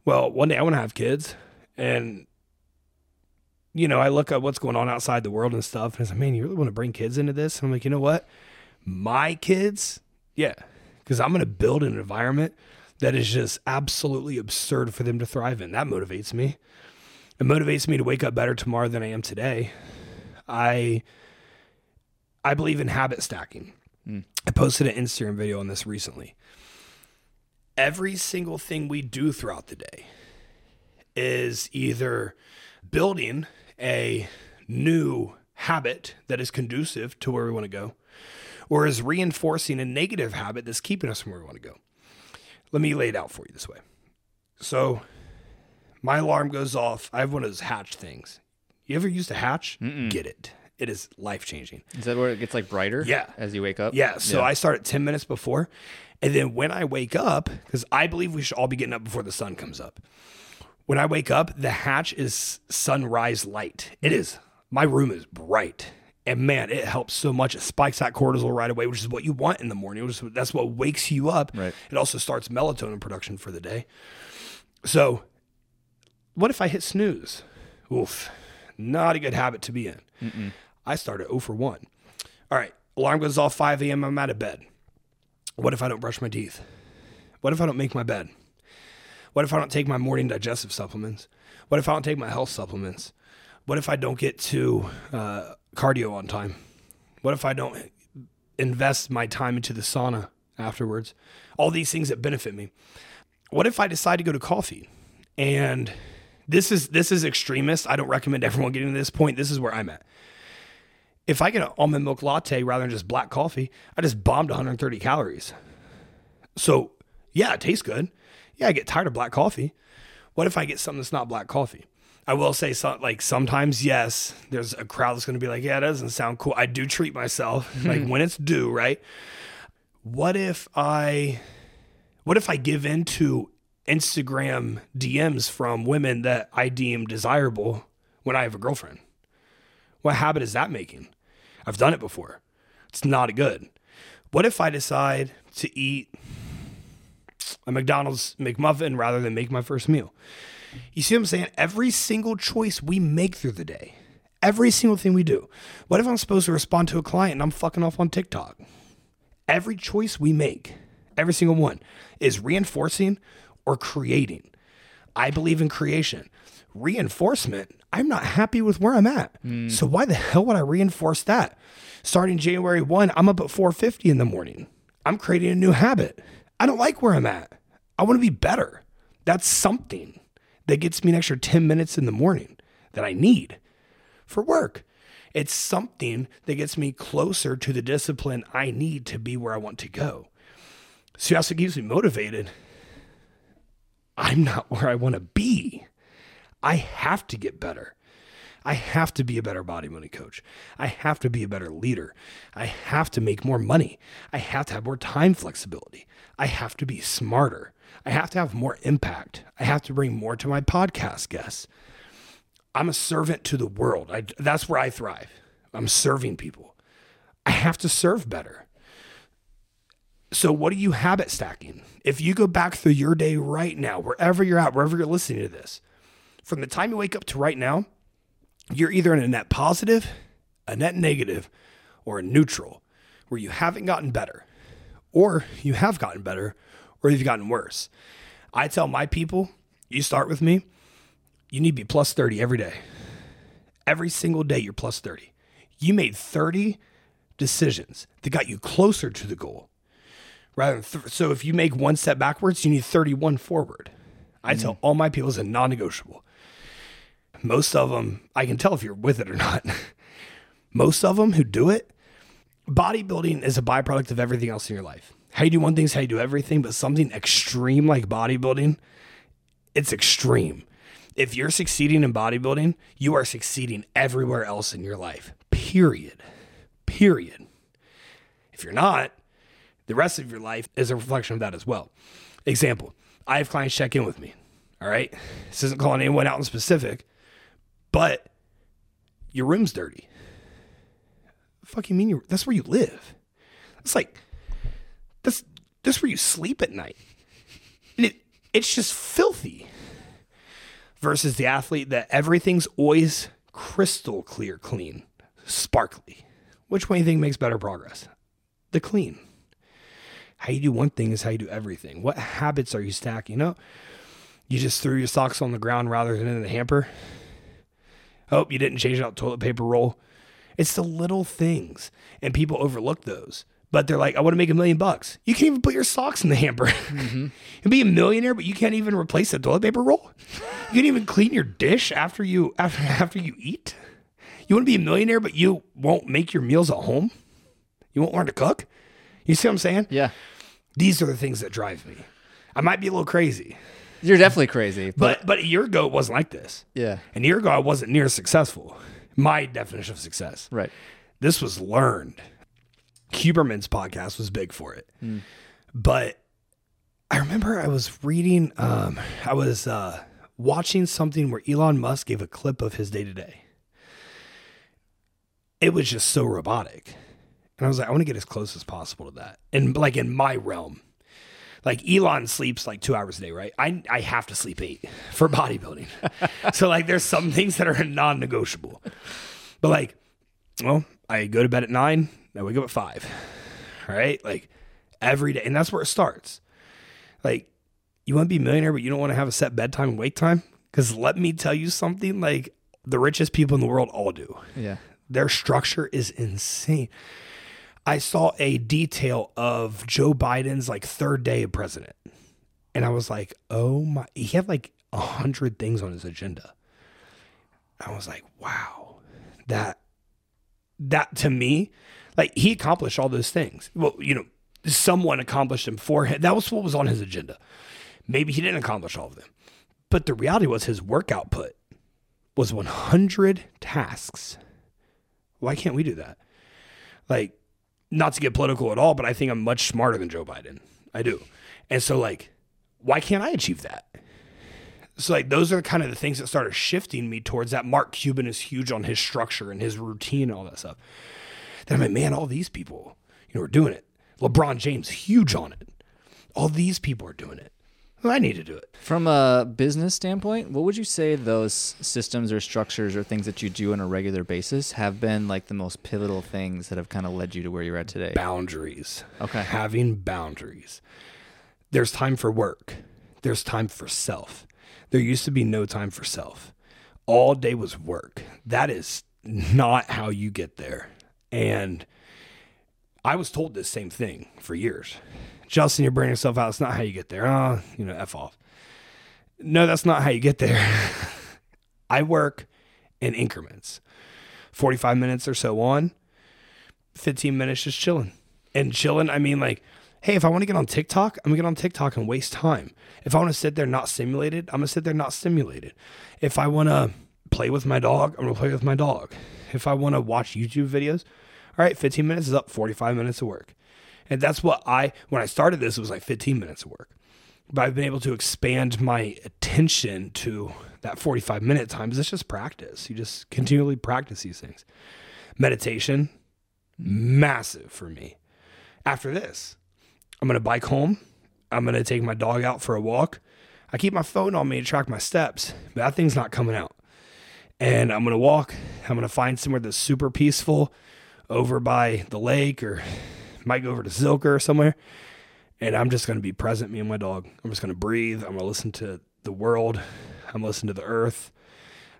Well, one day I want to have kids and you know, I look at what's going on outside the world and stuff, and I say, man, you really want to bring kids into this? And I'm like, you know what? My kids, yeah, because I'm going to build an environment that is just absolutely absurd for them to thrive in. That motivates me. It motivates me to wake up better tomorrow than I am today. I I believe in habit stacking. I posted an Instagram video on this recently. Every single thing we do throughout the day is either building a new habit that is conducive to where we want to go, or is reinforcing a negative habit that's keeping us from where we want to go. Let me lay it out for you this way. So, my alarm goes off. I have one of those hatch things. You ever used a hatch? Get it. It is life changing. Is that where it gets like brighter? Yeah. As you wake up. Yeah. So I start at 10 minutes before. And then when I wake up, because I believe we should all be getting up before the sun comes up. When I wake up, the hatch is sunrise light. It is. My room is bright. And man, it helps so much. It spikes that cortisol right away, which is what you want in the morning. Is, that's what wakes you up. Right. It also starts melatonin production for the day. So, what if I hit snooze? Oof, not a good habit to be in. I start at 0 for 1. All right, alarm goes off 5 a.m. I'm out of bed. What if I don't brush my teeth? What if I don't make my bed? What if I don't take my morning digestive supplements? What if I don't take my health supplements? What if I don't get to uh, cardio on time? What if I don't invest my time into the sauna afterwards? All these things that benefit me. What if I decide to go to coffee? And this is this is extremist. I don't recommend (laughs) everyone getting to this point. This is where I'm at. If I get an almond milk latte rather than just black coffee, I just bombed 130 calories. So, yeah, it tastes good. Yeah, I get tired of black coffee. What if I get something that's not black coffee? I will say, so, like sometimes, yes, there's a crowd that's going to be like, yeah, that doesn't sound cool. I do treat myself (laughs) like when it's due, right? What if I, what if I give in to Instagram DMs from women that I deem desirable when I have a girlfriend? What habit is that making? I've done it before. It's not good. What if I decide to eat a McDonald's McMuffin rather than make my first meal? You see what I'm saying? Every single choice we make through the day, every single thing we do. What if I'm supposed to respond to a client and I'm fucking off on TikTok? Every choice we make, every single one, is reinforcing or creating. I believe in creation. Reinforcement, I'm not happy with where I'm at. Hmm. So why the hell would I reinforce that? Starting January 1, I'm up at 450 in the morning. I'm creating a new habit. I don't like where I'm at. I want to be better. That's something that gets me an extra 10 minutes in the morning that I need for work. It's something that gets me closer to the discipline I need to be where I want to go. So it also keeps me motivated. I'm not where I want to be. I have to get better. I have to be a better bodybuilding coach. I have to be a better leader. I have to make more money. I have to have more time flexibility. I have to be smarter. I have to have more impact. I have to bring more to my podcast guests. I'm a servant to the world. I, that's where I thrive. I'm serving people. I have to serve better. So, what are you habit stacking? If you go back through your day right now, wherever you're at, wherever you're listening to this, from the time you wake up to right now, you're either in a net positive, a net negative, or a neutral, where you haven't gotten better, or you have gotten better, or you've gotten worse. I tell my people, you start with me, you need to be plus 30 every day. Every single day, you're plus 30. You made 30 decisions that got you closer to the goal. Rather than th- so, if you make one step backwards, you need 31 forward. I tell mm. all my people it's a non negotiable. Most of them, I can tell if you're with it or not. (laughs) Most of them who do it, bodybuilding is a byproduct of everything else in your life. How you do one thing is how you do everything, but something extreme like bodybuilding, it's extreme. If you're succeeding in bodybuilding, you are succeeding everywhere else in your life. Period. Period. If you're not, the rest of your life is a reflection of that as well. Example, I have clients check in with me. All right. This isn't calling anyone out in specific, but your room's dirty. Fuck you mean you that's where you live. It's like that's that's where you sleep at night. And it it's just filthy. Versus the athlete that everything's always crystal clear, clean, sparkly. Which one do you think makes better progress? The clean. How you do one thing is how you do everything. What habits are you stacking? You know, you just threw your socks on the ground rather than in the hamper. Oh, you didn't change out toilet paper roll. It's the little things, and people overlook those. But they're like, I want to make a million bucks. You can't even put your socks in the hamper. Mm-hmm. (laughs) You'll be a millionaire, but you can't even replace a toilet paper roll. You can't even clean your dish after you (laughs) after after you eat. You want to be a millionaire, but you won't make your meals at home. You won't learn to cook. You see what I'm saying? Yeah. These are the things that drive me. I might be a little crazy, You're definitely crazy. But, but but a year ago it wasn't like this. yeah. And a year ago I wasn't near as successful. My definition of success. Right. This was learned. Huberman's podcast was big for it. But I remember I was reading, um, I was uh, watching something where Elon Musk gave a clip of his day to day. It was just so robotic. And I was like, I want to get as close as possible to that. And like in my realm, like Elon sleeps like two hours a day, right? I, I have to sleep eight for bodybuilding. (laughs) so like there's some things that are non negotiable. But like, well, I go to bed at nine, I wake up at five. Right? Like every day. And that's where it starts. Like, you want to be a millionaire, but you don't want to have a set bedtime and wake time? Because let me tell you something like the richest people in the world all do. Yeah. Their structure is insane. I saw a detail of Joe Biden's like third day of president. And I was like, oh my, he had like a hundred things on his agenda. I was like, wow, that, that to me, like he accomplished all those things. Well, you know, someone accomplished them for him. That was what was on his agenda. Maybe he didn't accomplish all of them. But the reality was his work output was 100 tasks. Why can't we do that? Like, not to get political at all, but I think I'm much smarter than Joe Biden. I do. And so, like, why can't I achieve that? So, like, those are kind of the things that started shifting me towards that. Mark Cuban is huge on his structure and his routine and all that stuff. Then I'm like, man, all these people, you know, are doing it. LeBron James, huge on it. All these people are doing it. I need to do it. From a business standpoint, what would you say those systems or structures or things that you do on a regular basis have been like the most pivotal things that have kind of led you to where you're at today? Boundaries. Okay. Having boundaries. There's time for work. There's time for self. There used to be no time for self. All day was work. That is not how you get there. And I was told this same thing for years. Justin, you're burning yourself out. It's not how you get there. Oh, you know, F off. No, that's not how you get there. (laughs) I work in increments 45 minutes or so on, 15 minutes just chilling. And chilling, I mean, like, hey, if I want to get on TikTok, I'm gonna get on TikTok and waste time. If I want to sit there not stimulated, I'm gonna sit there not stimulated. If I want to play with my dog, I'm gonna play with my dog. If I want to watch YouTube videos, all right, 15 minutes is up, 45 minutes of work. And that's what I, when I started this, it was like 15 minutes of work. But I've been able to expand my attention to that 45 minute times. it's just practice. You just continually practice these things. Meditation, massive for me. After this, I'm going to bike home. I'm going to take my dog out for a walk. I keep my phone on me to track my steps, but that thing's not coming out. And I'm going to walk. I'm going to find somewhere that's super peaceful over by the lake or might go over to Zilker or somewhere. And I'm just going to be present, me and my dog. I'm just going to breathe. I'm going to listen to the world. I'm going to listen to the earth.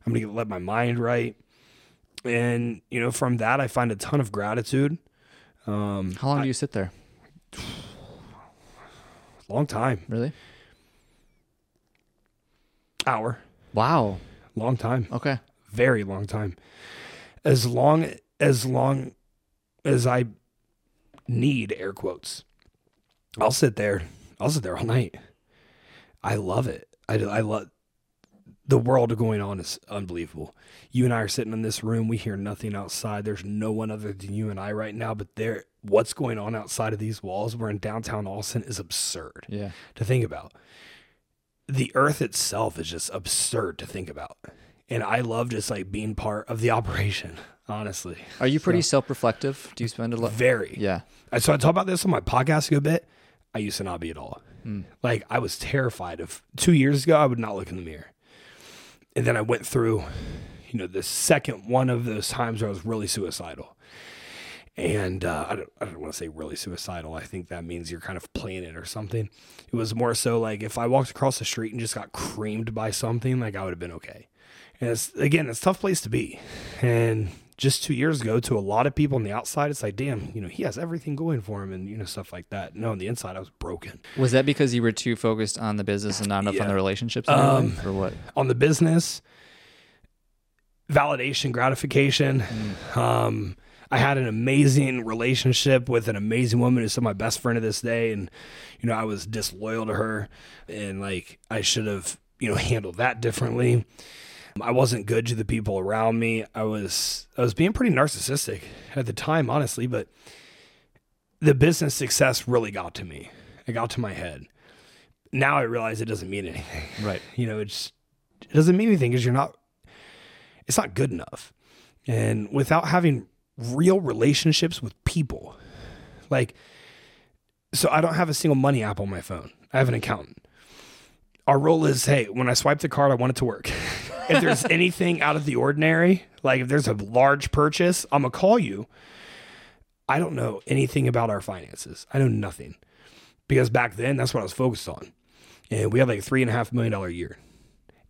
I'm going to let my mind right. And, you know, from that, I find a ton of gratitude. Um, How long do you sit there? (sighs) long time, Really? hour, Wow. long time, Okay. very long time. As long as long as I need air quotes, I'll sit there. I'll sit there all night. I love it. I, I love the world going on is unbelievable. You and I are sitting in this room. We hear nothing outside. There's no one other than you and I right now. But there, what's going on outside of these walls? We're in downtown Austin is absurd Yeah. to think about. The earth itself is just absurd to think about. And I love just like being part of the operation, honestly. Are you pretty self-reflective? Do you spend a lot? Very. Yeah. So I talk about this on my podcast a good bit. I used to not be at all. Like I was terrified of two years ago, I would not look in the mirror. And then I went through, you know, the second one of those times where I was really suicidal. And uh, I don't, I don't want to say really suicidal. I think that means you're kind of playing it or something. It was more so like if I walked across the street and just got creamed by something, like I would have been okay. And it's again, it's a tough place to be. And just two years ago, to a lot of people on the outside, it's like, damn, you know, he has everything going for him and, you know, stuff like that. No, on the inside, I was broken. Was that because you were too focused on the business and not enough on the relationships, Um, or what? On the business, validation, gratification. Um, I had an amazing relationship with an amazing woman who's still my best friend to this day. And, you know, I was disloyal to her and like I should have, you know, handled that differently. I wasn't good to the people around me. I was I was being pretty narcissistic at the time, honestly, but the business success really got to me. It got to my head. Now I realize it doesn't mean anything. (laughs) Right. You know, it's it doesn't mean anything because you're not it's not good enough. And without having real relationships with people, like so I don't have a single money app on my phone. I have an accountant. Our role is, hey, when I swipe the card, I want it to work. (laughs) if there's anything out of the ordinary, like if there's a large purchase, I'm gonna call you. I don't know anything about our finances. I know nothing. Because back then that's what I was focused on. And we had like three and a half million dollar a year.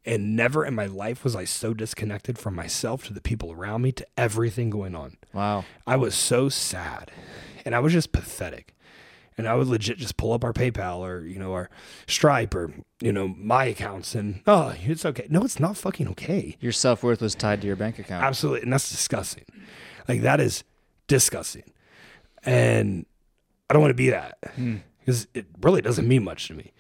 And never in my life was I so disconnected from myself to the people around me to everything going on. Wow. I was so sad and I was just pathetic. And I would legit just pull up our PayPal or, you know, our Stripe or, you know, my accounts and, oh, it's okay. No, it's not fucking okay. Your self worth was tied to your bank account. Absolutely. And that's disgusting. Like, that is disgusting. And I don't want to be that hmm. because it really doesn't mean much to me.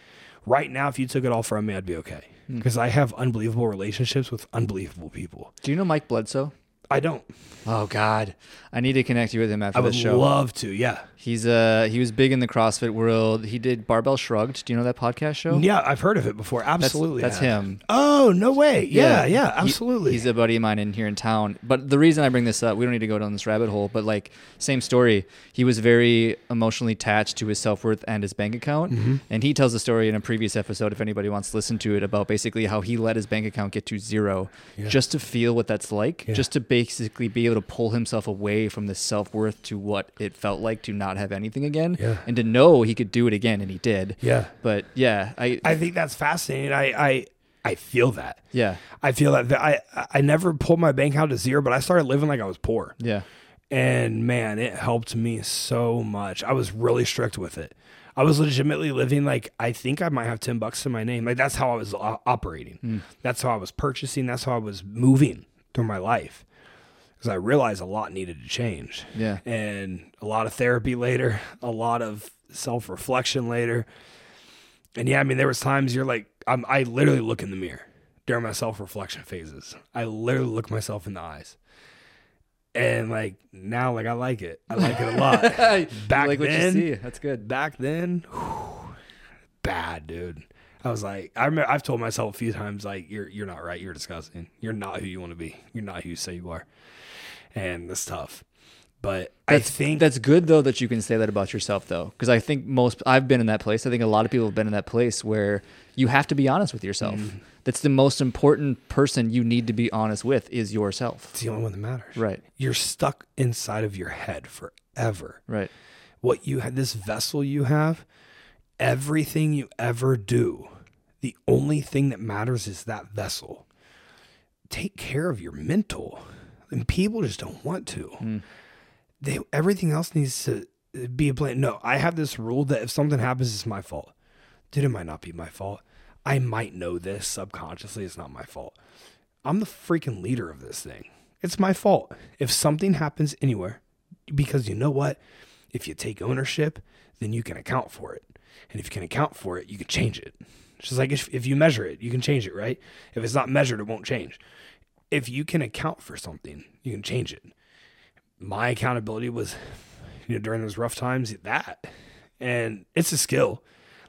Right now, if you took it all from me, I'd be okay hmm. because I have unbelievable relationships with unbelievable people. Do you know Mike Bledsoe? I don't. Oh God, I need to connect you with him after the show. I the would show. love to. Yeah. He's uh he was big in the CrossFit world. He did Barbell Shrugged. Do you know that podcast show? Yeah, I've heard of it before. That's, Absolutely. that's I have. him. Oh, no way. Yeah, yeah, He- absolutely. he's a buddy of mine in here in town. But the reason I bring this up, we don't need to go down this rabbit hole, but like same story. He was very emotionally attached to his self worth and his bank account. Mm-hmm. And he tells a story in a previous episode, if anybody wants to listen to it, about basically how he let his bank account get to zero just to feel what that's like, just to basically be able to pull himself away from the self worth to what it felt like to not have anything again. Yeah. And to know he could do it again and he did. yeah. But yeah, I, I think that's fascinating. I, I, I feel that. yeah. I feel that. I, I never pulled my bank account to zero, but I started living like I was poor. Yeah. And man, it helped me so much. I was really strict with it. I was legitimately living like I think I might have 10 bucks in my name. Like that's how I was operating. Mm. That's how I was purchasing. That's how I was moving through my life. Because I realized a lot needed to change. Yeah. And a lot of therapy later, a lot of self reflection later. And yeah, I mean, there was times you're like, I'm, I literally look in the mirror during my self reflection phases. I literally look myself in the eyes. And like now, like I like it. I like it a lot. (laughs) Back like what then, you see. That's good. back then, whew, bad dude. I was like, I remember I've told myself a few times, like, you're you're not right. You're disgusting. You're not who you want to be. You're not who you say you are. And it's tough. But That's, I think that's good though that you can say that about yourself though, because I think most I've been in that place. I think a lot of people have been in that place where you have to be honest with yourself. Mm-hmm. That's the most important person you need to be honest with is yourself. it's the only one that matters. Right. You're stuck inside of your head forever. Right. What you had, this vessel you have, everything you ever do, the only thing that matters is that vessel. Take care of your mental. And people just don't want to. Mm. They everything else needs to be a plan. No, I have this rule that if something happens, it's my fault. Dude, it might not be my fault. I might know this subconsciously. It's not my fault. I'm the freaking leader of this thing. It's my fault. If something happens anywhere, because you know what? If you take ownership, then you can account for it. And if you can account for it, you can change it. It's just like if, if you measure it, you can change it, right? If it's not measured, it won't change. If you can account for something, you can change it. My accountability was, you know, during those rough times, that. And it's a skill.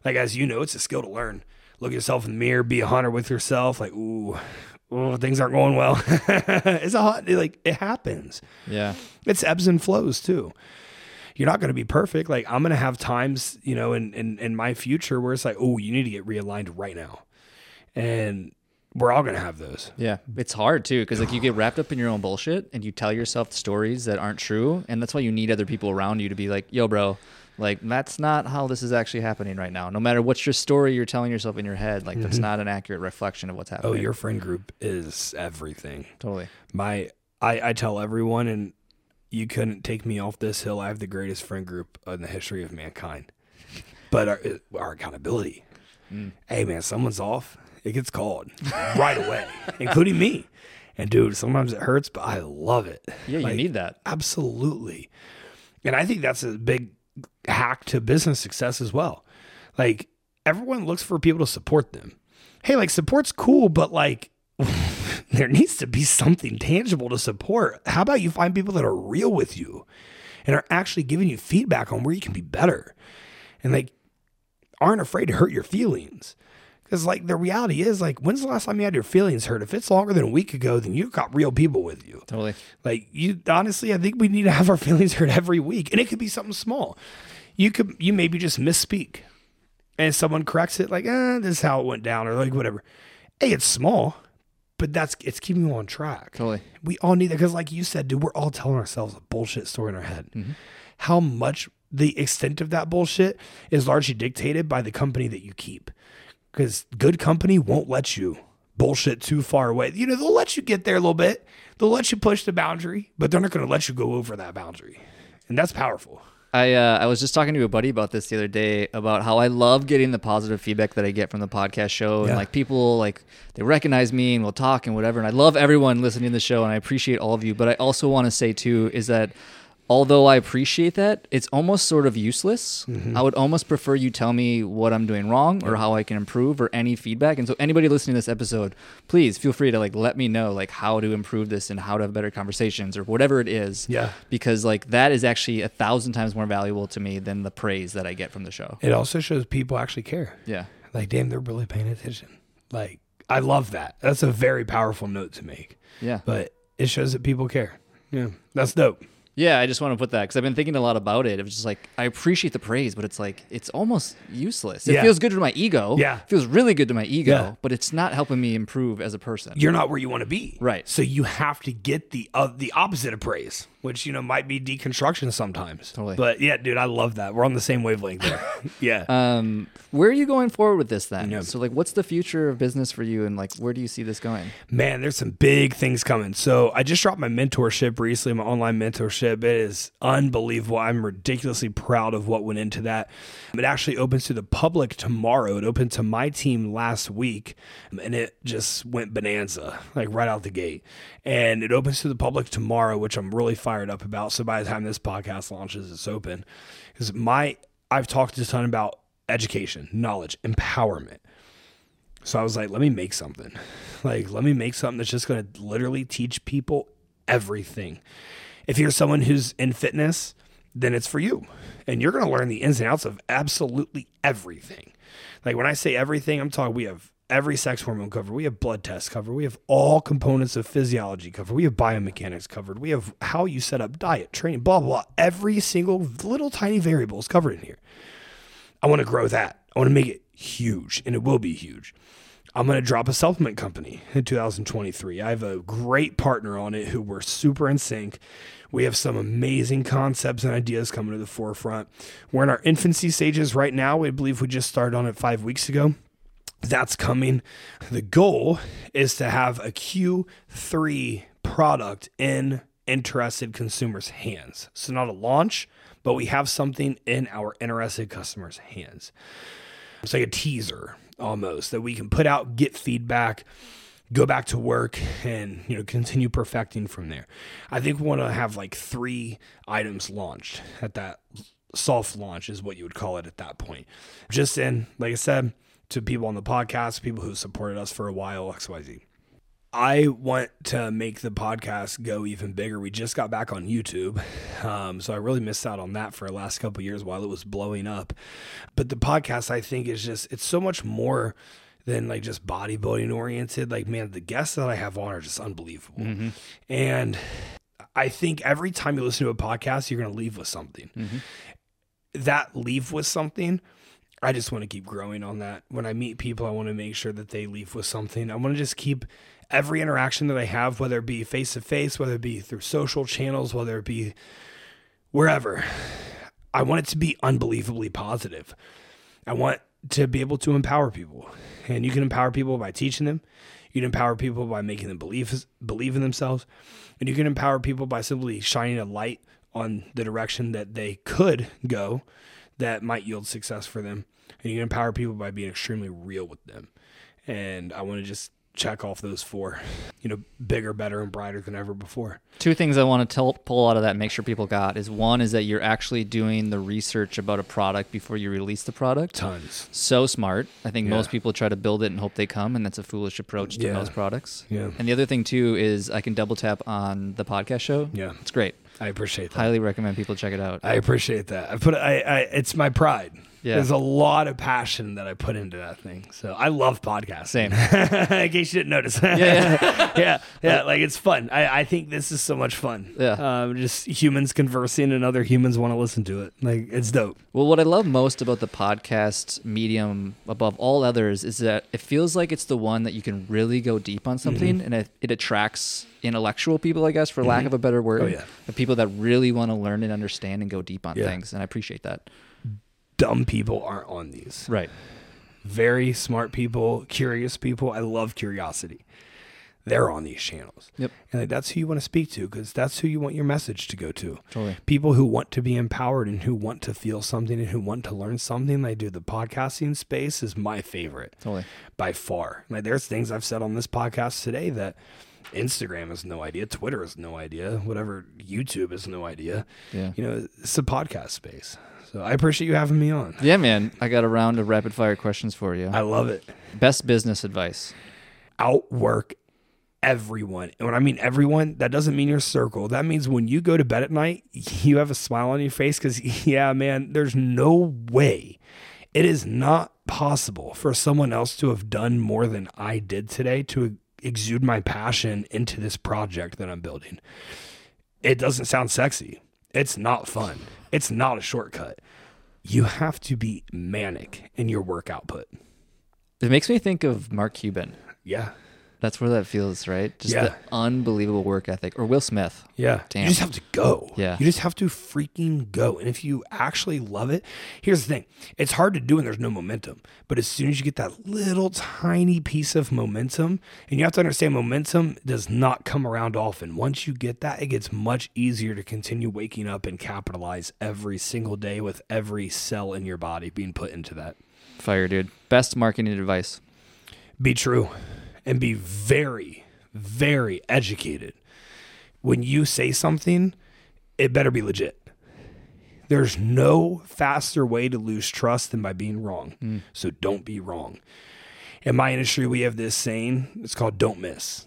Like, as you know, it's a skill to learn. Look at yourself in the mirror, be a hunter with yourself. Like, ooh, oh, things aren't going well. (laughs) it's a hot, like, it happens Yeah. it's ebbs and flows too. You're not going to be perfect. Like I'm going to have times, you know, in, in, in my future where it's like, oh, you need to get realigned right now. And we're all going to have those. Yeah, it's hard too because like you get wrapped up in your own bullshit and you tell yourself stories that aren't true, and that's why you need other people around you to be like, "Yo, bro, like that's not how this is actually happening right now." No matter what your story you're telling yourself in your head, like that's mm-hmm. not an accurate reflection of what's oh, happening. Oh, your friend group is everything. totally My I, I tell everyone, and you couldn't take me off this hill. I have the greatest friend group in the history of mankind. But our, our accountability. Mm. Hey, man, someone's off. It gets called right away, (laughs) including me. And dude, sometimes it hurts, but I love it. Yeah, you need that. Absolutely. And I think that's a big hack to business success as well. Like everyone looks for people to support them. Hey, like support's cool, but like (laughs) there needs to be something tangible to support. How about you find people that are real with you and are actually giving you feedback on where you can be better and like aren't afraid to hurt your feelings? Because like the reality is like when's the last time you had your feelings hurt? If it's longer than a week ago, then you've got real people with you. Totally. Like you honestly, I think we need to have our (laughs) feelings hurt every week. And it could be something small. You could you maybe just misspeak. And someone corrects it like, eh, this is how it went down, or like whatever. Hey, it's small, but that's it's keeping you on track. Totally. We all need that because, like you said, dude, we're all telling ourselves a bullshit story in our head. How much the extent of that bullshit is largely dictated by the company that you keep. Because good company won't let you bullshit too far away. You know, they'll let you get there a little bit. They'll let you push the boundary, but they're not going to let you go over that boundary. And that's powerful. I uh, I was just talking to a buddy about this the other day about how I love getting the positive feedback that I get from the podcast show and Yeah. like people like they recognize me and we'll talk and whatever and I love everyone listening to the show and I appreciate all of you but I also want to say too is that although I appreciate that it's almost sort of useless Mm-hmm. I would almost prefer you tell me what I'm doing wrong or how I can improve or any feedback and so anybody listening to this episode please feel free to like let me know like how to improve this and how to have better conversations or whatever it is Yeah. because like that is actually a thousand times more valuable to me than the praise that I get from the show. It also shows people actually care. Yeah. Like, damn, they're really paying attention. Like, I love that. That's a very powerful note to make. Yeah. But it shows that people care. Yeah. That's dope. Yeah, I just want to put that because I've been thinking a lot about it. It was just like I appreciate the praise, but it's like it's almost useless. It Yeah. feels good to my ego. Yeah. it feels really good to my ego, Yeah. but it's not helping me improve as a person. you're not where you want to be. Right. So you have to get the uh, the opposite of praise, which you know might be deconstruction sometimes. Totally. But yeah, dude, I love that. We're on the same wavelength there. (laughs) yeah. Um, where are you going forward with this then? So like, what's the future of business for you, and like, where do you see this going? Man, there's some big things coming. So I just dropped my mentorship recently, my online mentorship. It is unbelievable. I'm ridiculously proud of what went into that. It actually opens to the public tomorrow. It opened to my team last week, and it just went bonanza, like right out the gate. And it opens to the public tomorrow, which I'm really fired up about. So by the time this podcast launches, it's open. Because my I've talked a ton about education, knowledge, empowerment. So I was like, let me make something. Like, let me make something that's just going to literally teach people everything. If you're someone who's in fitness, then it's for you. And you're going to learn the ins and outs of absolutely everything. Like, when I say everything, I'm talking we have every sex hormone covered, we have blood tests covered, we have all components of physiology covered, we have biomechanics covered, we have how you set up diet, training, blah, blah, blah. Every single little tiny variable is covered in here. I want to grow that. I want to make it huge, and it will be huge. I'm going to drop a supplement company in 2023. I have a great partner on it who we're super in sync. We have some amazing concepts and ideas coming to the forefront. We're in our infancy stages right now. We believe we just started on it five weeks ago. That's coming. The goal is to have a Q3 product in interested consumers' hands. So, not a launch, but we have something in our interested customers' hands. It's like a teaser almost that we can put out, get feedback, go back to work, and you know continue perfecting from there. I think we want to have like three items launched at that soft launch is what you would call it at that point. Just in, like I said, to people on the podcast, people who supported us for a while, XYZ. I want to make the podcast go even bigger. We just got back on YouTube, um, so I really missed out on that for the last couple years while it was blowing up. But the podcast, I think, is just it's so much more than like just bodybuilding oriented. Like, man, the guests that I have on are just unbelievable, mm-hmm. and I think every time you listen to a podcast, you're going to leave with something. Mm-hmm. That leave with something. I just want to keep growing on that. When I meet people, I want to make sure that they leave with something. I want to just keep every interaction that I have, whether it be face to face, whether it be through social channels, whether it be wherever, I want it to be unbelievably positive. I want to be able to empower people. And you can empower people by teaching them, you can empower people by making them believe believe in themselves, and you can empower people by simply shining a light on the direction that they could go that might yield success for them. And you can empower people by being extremely real with them. And I want to just check off those four, you know, bigger, better, and brighter than ever before. Two things I want to tell, pull out of that and make sure people got is one is that you're actually doing the research about a product before you release the product. Tons. So smart. I think Yeah. most people try to build it and hope they come, and that's a foolish approach to Yeah. most products. Yeah. And the other thing too is I can double tap on the podcast show. Yeah. It's great. I appreciate that. Highly recommend people check it out. I appreciate that. I put I, I it's my pride. Yeah. There's a lot of passion that I put into that thing. So I love podcasts. Same. (laughs) In case you didn't notice. yeah, yeah. (laughs) yeah, yeah, like it's fun. I, I think this is so much fun. Yeah. um, just humans conversing and other humans want to listen to it. Like it's dope. Well, what I love most about the podcast medium above all others is that it feels like it's the one that you can really go deep on something Mm-hmm. and it, it attracts intellectual people, I guess, for lack of a better word. Oh, yeah. The people that really want to learn and understand and go deep on Yeah. things. And I appreciate that. Dumb people aren't on these. Right. Very smart people, curious people. I love curiosity. They're on these channels. Yep. And like, that's who you want to speak to because that's who you want your message to go to. Totally. People who want to be empowered and who want to feel something and who want to learn something. They do the podcasting space is my favorite Totally. by far. Like there's things I've said on this podcast today that Instagram is no idea, Twitter is no idea, whatever YouTube is no idea. Yeah. You know, it's a podcast space. So I appreciate you having me on. Yeah, man. I got a round of rapid fire questions for you. I love it. Best business advice. outwork everyone. And when I mean everyone, that doesn't mean your circle. That means when you go to bed at night, (laughs) you have a smile on your face because, (laughs) yeah, man, there's no way. It is not possible for someone else to have done more than I did today to exude my passion into this project that I'm building. It doesn't sound sexy. It's not fun. It's not a shortcut. You have to be manic in your work output. It makes me think of Mark Cuban. Yeah. That's where that feels, right? Just Yeah. the unbelievable work ethic. Or Will Smith. Yeah. Damn. You just have to go. Yeah. You just have to freaking go. And if you actually love it, here's the thing it's hard to do when there's no momentum. But as soon as you get that little tiny piece of momentum, and you have to understand momentum does not come around often. Once you get that, it gets much easier to continue waking up and capitalize every single day with every cell in your body being put into that. Fire, dude. Best marketing advice. be true and be very, very educated. When you say something, it better be legit. There's no faster way to lose trust than by being wrong. Mm. So don't be wrong. In my industry, we have this saying it's called don't miss.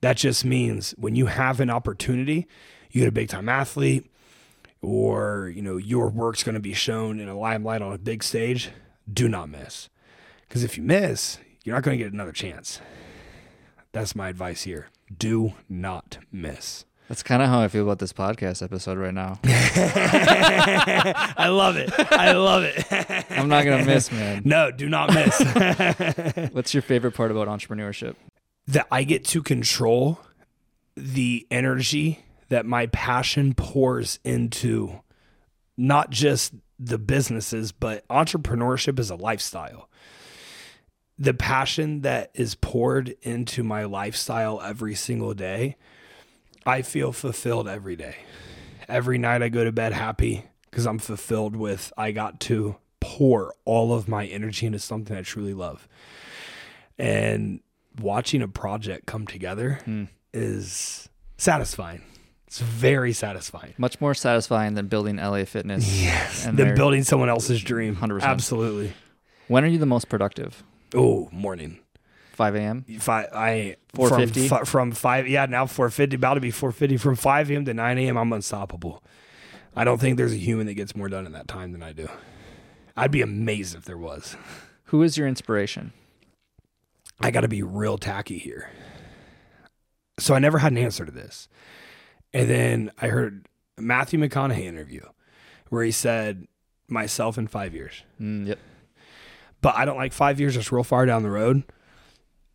That just means when you have an opportunity, you get a big time athlete, or you know your work's going to be shown in a limelight on a big stage, do not miss. Because if you miss, you're not going to get another chance. That's my advice here. Do not miss. That's kind of how I feel about this podcast episode right now. (laughs) I love it. I love it. I'm not going to miss, man. no, do not miss. (laughs) What's your favorite part about entrepreneurship? that I get to control the energy that my passion pours into not just the businesses, but entrepreneurship is a lifestyle. The passion that is poured into my lifestyle every single day, I feel fulfilled every day. Every night I go to bed happy because I'm fulfilled with I got to pour all of my energy into something I truly love. And watching a project come together hmm. is satisfying. It's very satisfying. Much more satisfying than building LA Fitness. Yes. And Than building someone else's dream. 100%. Absolutely. When are you the most productive? Oh, morning. 5 a.m. Five, I 450? from, from five. Yeah, now four fifty. About to be four fifty. From five a.m. to nine a.m. I'm unstoppable. I don't think there's a human that gets more done in that time than I do. I'd be amazed if there was. Who is your inspiration? I got to be real tacky here. So I never had an answer to this. And then I heard a Matthew McConaughey interview where he said, myself in five years. Mm, yep. But I don't like five years, it's real far down the road.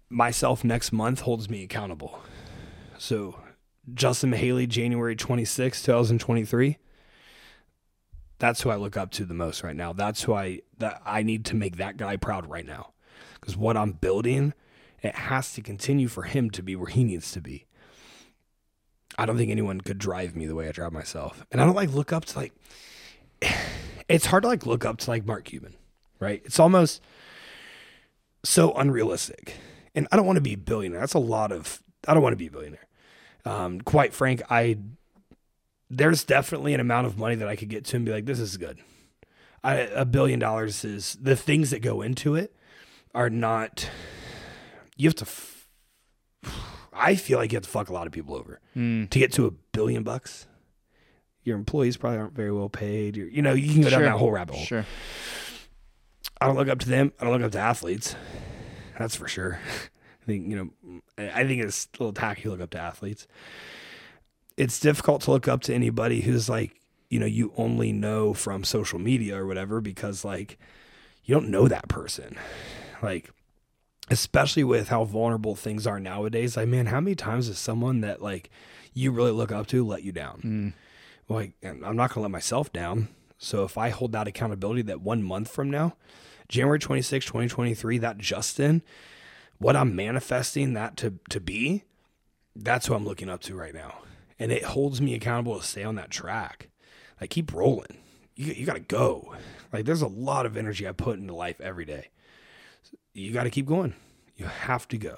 Myself next month holds me accountable. So Justin Mihaly, January 26, 2023. That's who I look up to the most right now. That's who I that I need to make that guy proud right now. Because what I'm building It has to continue for him to be where he needs to be. I don't think anyone could drive me the way I drive myself. And I don't like look up to like (sighs) it's hard to like look up to like Mark Cuban, right? It's almost so unrealistic. And I don't want to be a billionaire. That's a lot of I don't want to be a billionaire. Um, quite frank, I there's definitely an amount of money that I could get to and be like, this is good. I, a billion dollars is the things that go into it are not. You have to. F- I feel like you have to fuck a lot of people over Mm. to get to a billion bucks. Your employees probably aren't very well paid. You're, you know, you can go down Sure. that whole rabbit hole. Sure. I don't look up to them. I don't look up to athletes. That's for sure. (laughs) I think you know. I think it's a little tacky to look up to athletes. It's difficult to look up to anybody who's like you know you only know from social media or whatever because like you don't know that person. Like especially with how vulnerable things are nowadays. Like man, how many times has someone that like you really look up to let you down? Mm. like and I'm not going to let myself down. So if I hold that accountability that one month from now, January 26, 2023, that Justin, what I'm manifesting that to to be, that's who I'm looking up to right now. And it holds me accountable to stay on that track. Like keep rolling. You you got to go. Like there's a lot of energy I put into life every day. You got to keep going. You have to go.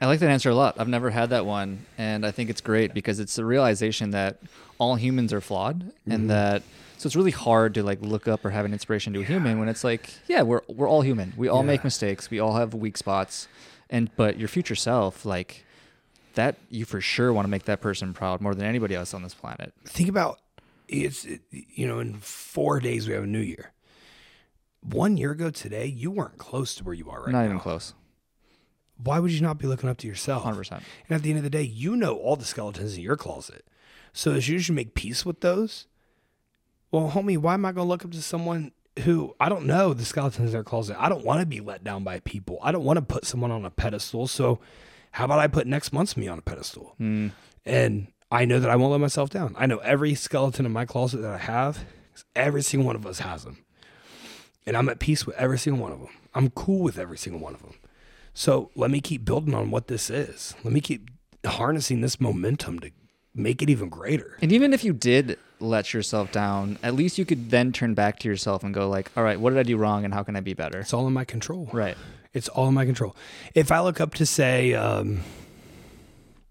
I like that answer a lot. I've never had that one, and I think it's great because it's the realization that all humans are flawed, and mm-hmm. that so it's really hard to like look up or have an inspiration to a human when it's like, yeah, we're we're all human. We all Yeah. make mistakes. We all have weak spots, and but your future self, like that, you for sure want to make that person proud more than anybody else on this planet. think about it's you know in four days we have a new year one year ago today you weren't close to where you are right now. Not now even close. why would you not be looking up to yourself Hundred percent. and at the end of the day you know all the skeletons in your closet so as you should make peace with those well homie why am i going to look up to someone who i don't know the skeletons in their closet i don't want to be let down by people i don't want to put someone on a pedestal so how about i put next month's me on a pedestal Mm. and I know that I won't let myself down. I know every skeleton in my closet that I have, every single one of us has them. And I'm at peace with every single one of them. I'm cool with every single one of them. So let me keep building on what this is. Let me keep harnessing this momentum to make it even greater. And even if you did let yourself down, at least you could then turn back to yourself and go like, all right, what did I do wrong, and how can I be better? It's all in my control. Right. It's all in my control. If I look up to say um,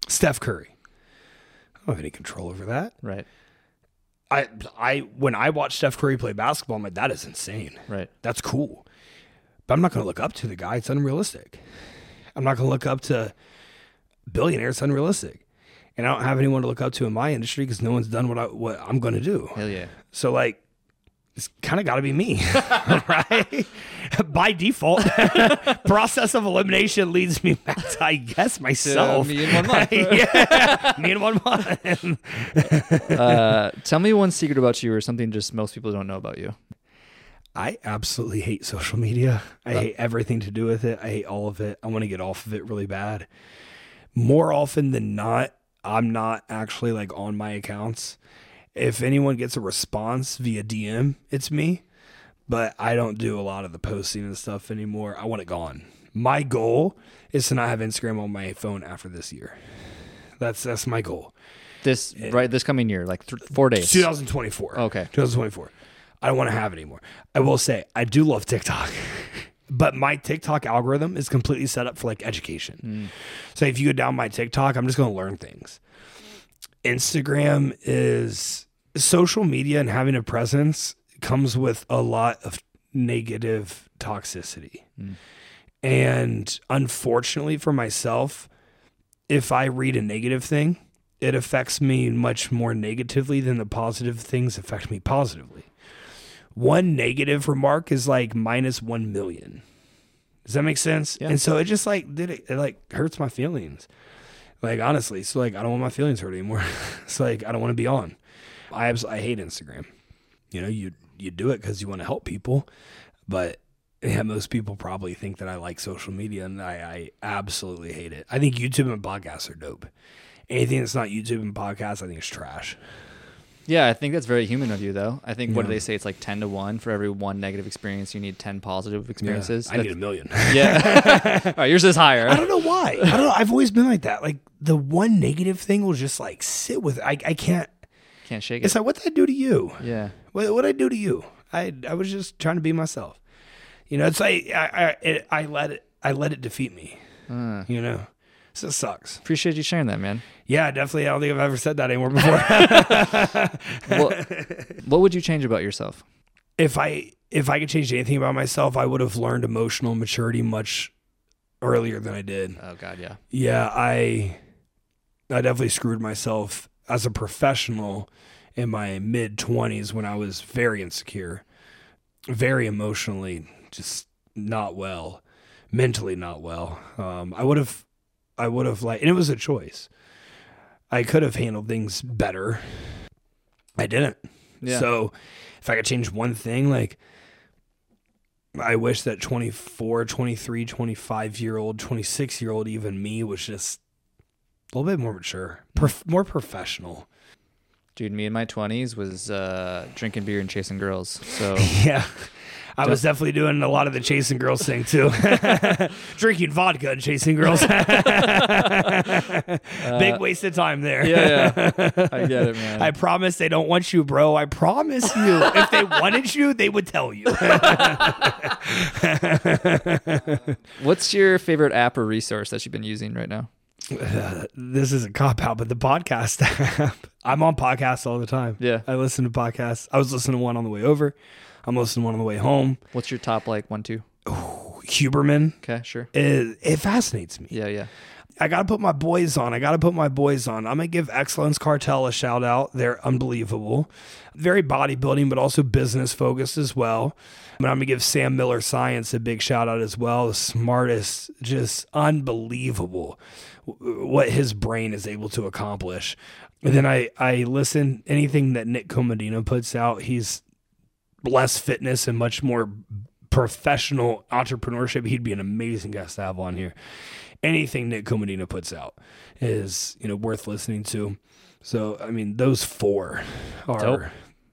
Steph Curry, I don't have any control over that. Right. I I when I watch Steph Curry play basketball, I'm like, that is insane. Right. That's cool. But I'm not going to look up to the guy. It's unrealistic. I'm not going to look up to billionaires. It's unrealistic. And I don't have anyone to look up to in my industry because no one's done what I what I'm going to do. Hell yeah. So like, it's kind of got to be me, (laughs) right? By default, (laughs) process of elimination leads me back to I guess myself. me in one month. (laughs) yeah, me in one month. uh, tell me one secret about you or something just most people don't know about you. I absolutely hate social media. I hate everything to do with it. I hate all of it. I want to get off of it really bad. More often than not, I'm not actually like on my accounts. If anyone gets a response via DM, it's me. But I don't do a lot of the posting and stuff anymore. I want it gone. My goal is to not have Instagram on my phone after this year. That's that's my goal. This right this coming year, like th- four days. 2024. Okay. 2024. I don't want to have it anymore. I will say I do love TikTok, (laughs) but my TikTok algorithm is completely set up for like education. Mm. So if you go down my TikTok, I'm just going to learn things. Instagram is social media and having a presence comes with a lot of negative toxicity. Mm. And unfortunately for myself, if I read a negative thing, it affects me much more negatively than the positive things affect me positively. One negative remark is like minus 1 million. Does that make sense? Yeah. And so it just like did it, it like hurts my feelings. Like honestly, so like I don't want my feelings hurt anymore. (laughs) it's like I don't want to be on. I abs- I hate Instagram. You know, you you do it because you want to help people, but yeah, most people probably think that I like social media, and I, I absolutely hate it. I think YouTube and podcasts are dope. Anything that's not YouTube and podcasts, I think is trash. Yeah, I think that's very human of you, though. I think what do Yeah. they say? It's like ten to one for every one negative experience. You need ten positive experiences. I need a million. (laughs) yeah. All right, yours is higher. I don't know why. I don't know. I've always been like that. Like the one negative thing will just like sit with. I I can't. Can't shake it. It's like what did I do to you? yeah. What what did I do to you? I I was just trying to be myself. You know, it's like I I it, I let it I let it defeat me. Uh, You know, so it sucks. appreciate you sharing that, man. Yeah, definitely. I don't think I've ever said that anymore before. (laughs) What, what would you change about yourself? if I if I could change anything about myself, I would have learned emotional maturity much earlier than I did. Oh God, yeah. Yeah, I I definitely screwed myself as a professional in my mid 20s when I was very insecure, very emotionally just not well, mentally not well. Um, I would have I would have like and it was a choice. I could have handled things better. I didn't. Yeah. So if I could change one thing, like I wish that 24, 23, 25 year old, 26 year old, even me was just a little bit more mature, prof- more professional. Dude, me in my twenties was uh, drinking beer and chasing girls. So (laughs) Yeah. I was definitely doing a lot of the chasing girls thing too. (laughs) Drinking vodka and chasing girls. (laughs) (laughs) Big waste of time there. Uh, yeah, yeah. I get it, man. I promise they don't want you, bro. I promise you. if they wanted you, they would tell you. What's your favorite app or resource that you've been using right now? (laughs) this is a cop out, but the podcast app. (laughs) I'm on podcasts all the time. Yeah. I listen to podcasts. I was listening to one on the way over. I'm listening to one on the way home. What's your top like one, two? Huberman. Okay, sure. It, it fascinates me. Yeah, yeah. I got to put my boys on. I got to put my boys on. I'm going to give Excellence Cartel a shout out. They're unbelievable. Very bodybuilding, but also business focused as well. But I'm going to give Sam Miller Science a big shout out as well. The smartest, just unbelievable what his brain is able to accomplish. And then I, I listen anything that Nick Comodino puts out. He's less fitness and much more professional entrepreneurship. He'd be an amazing guest to have on here anything Nick Comodino puts out is you know worth listening to. So I mean, those four are Dope.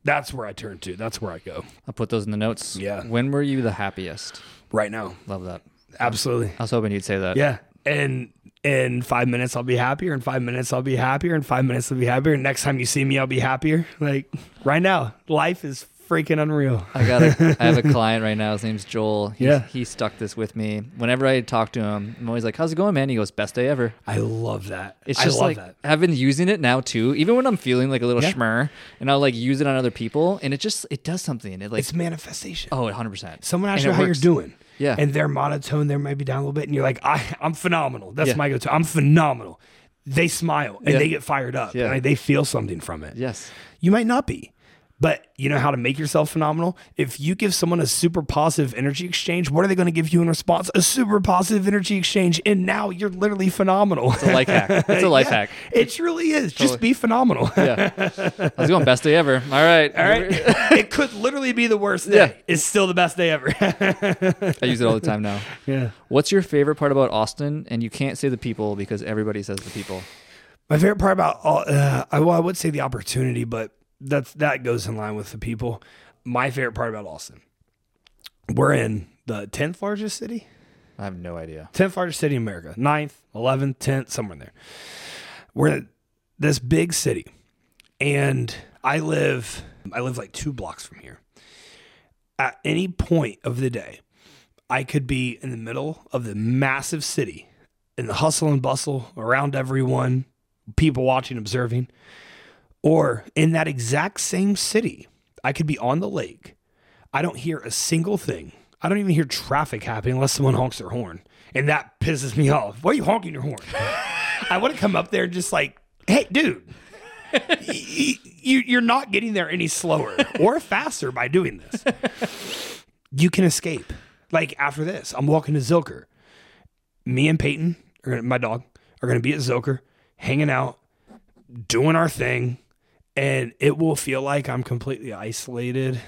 that's where I turn to. That's where I go I'll put those in the notes. Yeah. When were you the happiest? right now. Love that. Absolutely, I was hoping you'd say that. yeah. And in five minutes I'll be happier. In five minutes I'll be happier. In five minutes I'll be happier. And Next time you see me, I'll be happier. Like right now, life is freaking unreal. I got a, (laughs) I have a client right now. His name's Joel. He's, Yeah. He stuck this with me. Whenever I talk to him, I'm always like, "How's it going, man?" He goes, "Best day ever." I love that. It's I just love like that. I've been using it now too. Even when I'm feeling like a little Yeah. schmur, and I'll like use it on other people, and it just it does something. It like It's manifestation. oh, 100 percent. Someone asks you how works. you're doing. Yeah. And they're monotone, they're maybe down a little bit, and you're like, I, I'm phenomenal. That's Yeah. my go-to. I'm phenomenal. They smile and Yeah. they get fired up Yeah. and they feel something from it. Yes. You might not be. But you know how to make yourself phenomenal? If you give someone a super positive energy exchange, what are they going to give you in response? A super positive energy exchange. And now you're literally phenomenal. It's a life hack. (laughs) It's a life hack. It truly is. Just be phenomenal. (laughs) Yeah. How's it going? Best day ever. All right. All right. (laughs) it could literally be the worst day. Yeah. It's still the best day ever. I use it all the time now. yeah. What's your favorite part about Austin? And you can't say the people because everybody says the people. My favorite part about all, uh, I, well, I would say the opportunity, but that's that goes in line with the people. My favorite part about Austin, we're in the tenth largest city, I have no idea. tenth largest city in America, 9th, eleventh, tenth, somewhere in there. We're in this big city, and I live, I live like two blocks from here. At any point of the day, I could be in the middle of the massive city, in the hustle and bustle around everyone, people watching, observing, or in that exact same city, I could be on the lake. I don't hear a single thing. I don't even hear traffic happening unless someone honks their horn. And that pisses me off. Why are you honking your horn? I want to come up there and just like, hey, dude, you, you're not getting there any slower or faster by doing this. You can escape. Like after this, I'm walking to Zilker. Me and Peyton, are my dog, are going to be at Zilker, hanging out, doing our thing, and it will feel like I'm completely isolated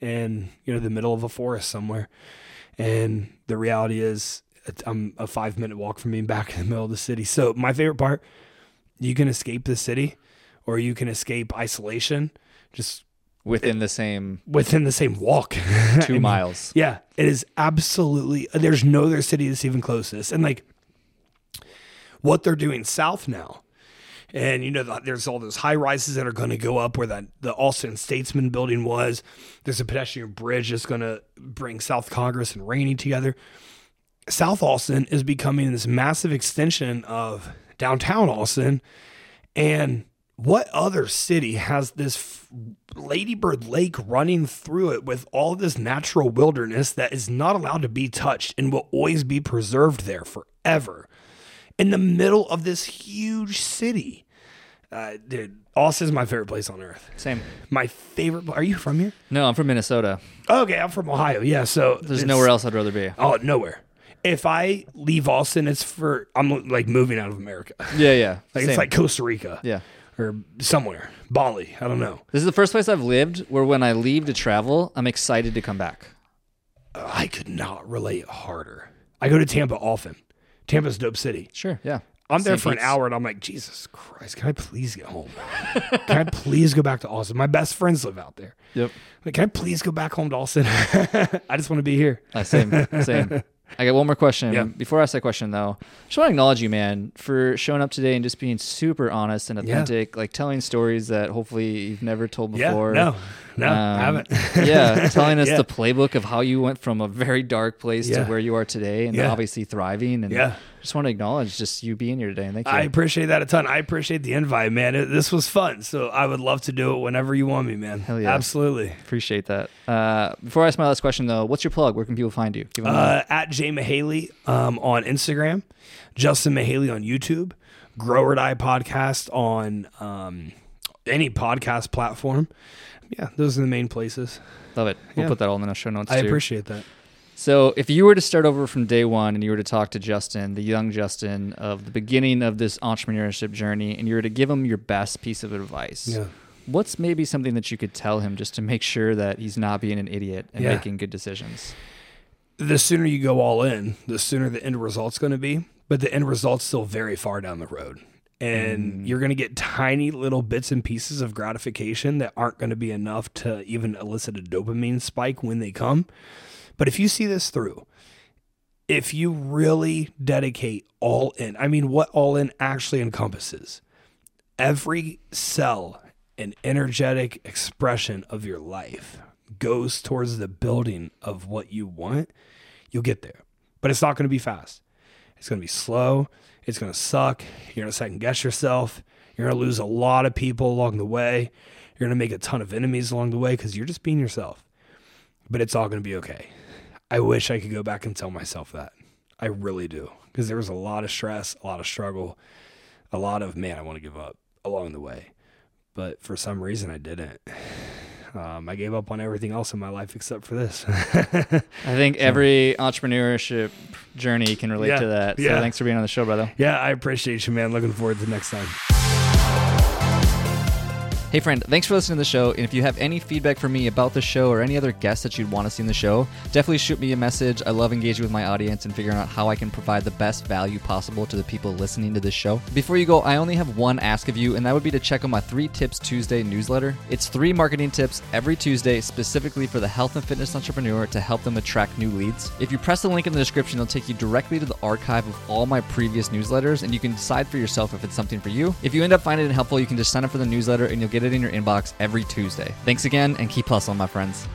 in you know the middle of a forest somewhere. And the reality is, I'm a five minute walk from being back (laughs) in the middle of the city. So my favorite part, you can escape the city or you can escape isolation just Within the same within the same walk. (laughs) two miles. Yeah, it is absolutely. There's no other city that's even close to this, and like what they're doing south now, and you know the, there's all those high rises that are going to go up where that the Austin Statesman building was. There's a pedestrian bridge that's going to bring South Congress and Rainey together. South Austin is becoming this massive extension of downtown Austin, and what other city has this f- Ladybird Lake running through it with all this natural wilderness that is not allowed to be touched and will always be preserved there forever in the middle of this huge city? Uh, dude, Austin's my favorite place on earth. Same. My favorite. Are you from here? No, I'm from Minnesota. Okay, I'm from Ohio. Yeah, so There's nowhere else I'd rather be. Oh, nowhere. If I leave Austin, it's for I'm like moving out of America. (laughs) Yeah, yeah. Like Same. it's like Costa Rica. yeah. or somewhere. Bali. I don't know. This is the first place I've lived where when I leave to travel, I'm excited to come back. I could not relate harder. I go to Tampa often. Tampa's a dope city. Sure. Yeah. I'm there for an hour and I'm like, Jesus Christ, can I please get home? (laughs) can I please go back to Austin? My best friends live out there. Yep. Like, can I please go back home to Austin? (laughs) I just want to be here. Uh, same, same. (laughs) I got one more question. Yeah. Before I ask that question, though, just want to acknowledge you, man, for showing up today and just being super honest and Yeah. authentic, like telling stories that hopefully you've never told Yeah. before. No, no, Um, I haven't. (laughs) yeah, telling us (laughs) Yeah. the playbook of how you went from a very dark place Yeah. to where you are today, and Yeah. obviously thriving. And Yeah. just want to acknowledge just you being here today. And thank you. I appreciate that a ton. I appreciate the invite, man. It, this was fun. So I would love to do it whenever you want me, man. Hell yeah. Absolutely. appreciate that. Uh, before I ask my last question, though, what's your plug? Where can people find you? Give them Uh, at Jay Mihaly um, on Instagram, Justin Mihaly on YouTube, Grower Die podcast on um, any podcast platform. Yeah, those are the main places. love it. We'll yeah. put that all in the show notes I too. appreciate that. So, if you were to start over from day one and you were to talk to Justin, the young Justin of the beginning of this entrepreneurship journey, and you were to give him your best piece of advice, Yeah. what's maybe something that you could tell him just to make sure that he's not being an idiot and Yeah. making good decisions? The sooner you go all in, the sooner the end result's going to be. But the end result's still very far down the road. And mm. you're going to get tiny little bits and pieces of gratification that aren't going to be enough to even elicit a dopamine spike when they come. But if you see this through, if you really dedicate all in, I mean, what all in actually encompasses every cell and energetic expression of your life goes towards the building of what you want, you'll get there. But it's not going to be fast. It's going to be slow. It's going to suck. You're going to second guess yourself. You're going to lose a lot of people along the way. You're going to make a ton of enemies along the way because you're just being yourself. But it's all going to be okay. I wish I could go back and tell myself that. I really do. Because there was a lot of stress, a lot of struggle, a lot of, man, I want to give up along the way. But for some reason, I didn't. Um, I gave up on everything else in my life except for this. (laughs) I think every entrepreneurship journey can relate Yeah, to that. So, yeah. thanks for being on the show, brother. yeah, I appreciate you, man. Looking forward to next time. Hey, friend, thanks for listening to the show. And if you have any feedback for me about the show or any other guests that you'd want to see in the show, definitely shoot me a message. I love engaging with my audience and figuring out how I can provide the best value possible to the people listening to this show. Before you go, I only have one ask of you, and that would be to check out my Three Tips Tuesday newsletter. It's three marketing tips every Tuesday specifically for the health and fitness entrepreneur to help them attract new leads. If you press the link in the description, it'll take you directly to the archive of all my previous newsletters, and you can decide for yourself if it's something for you. If you end up finding it helpful, you can just sign up for the newsletter and you'll get it in your inbox every Tuesday. Thanks again, and keep hustling, my friends.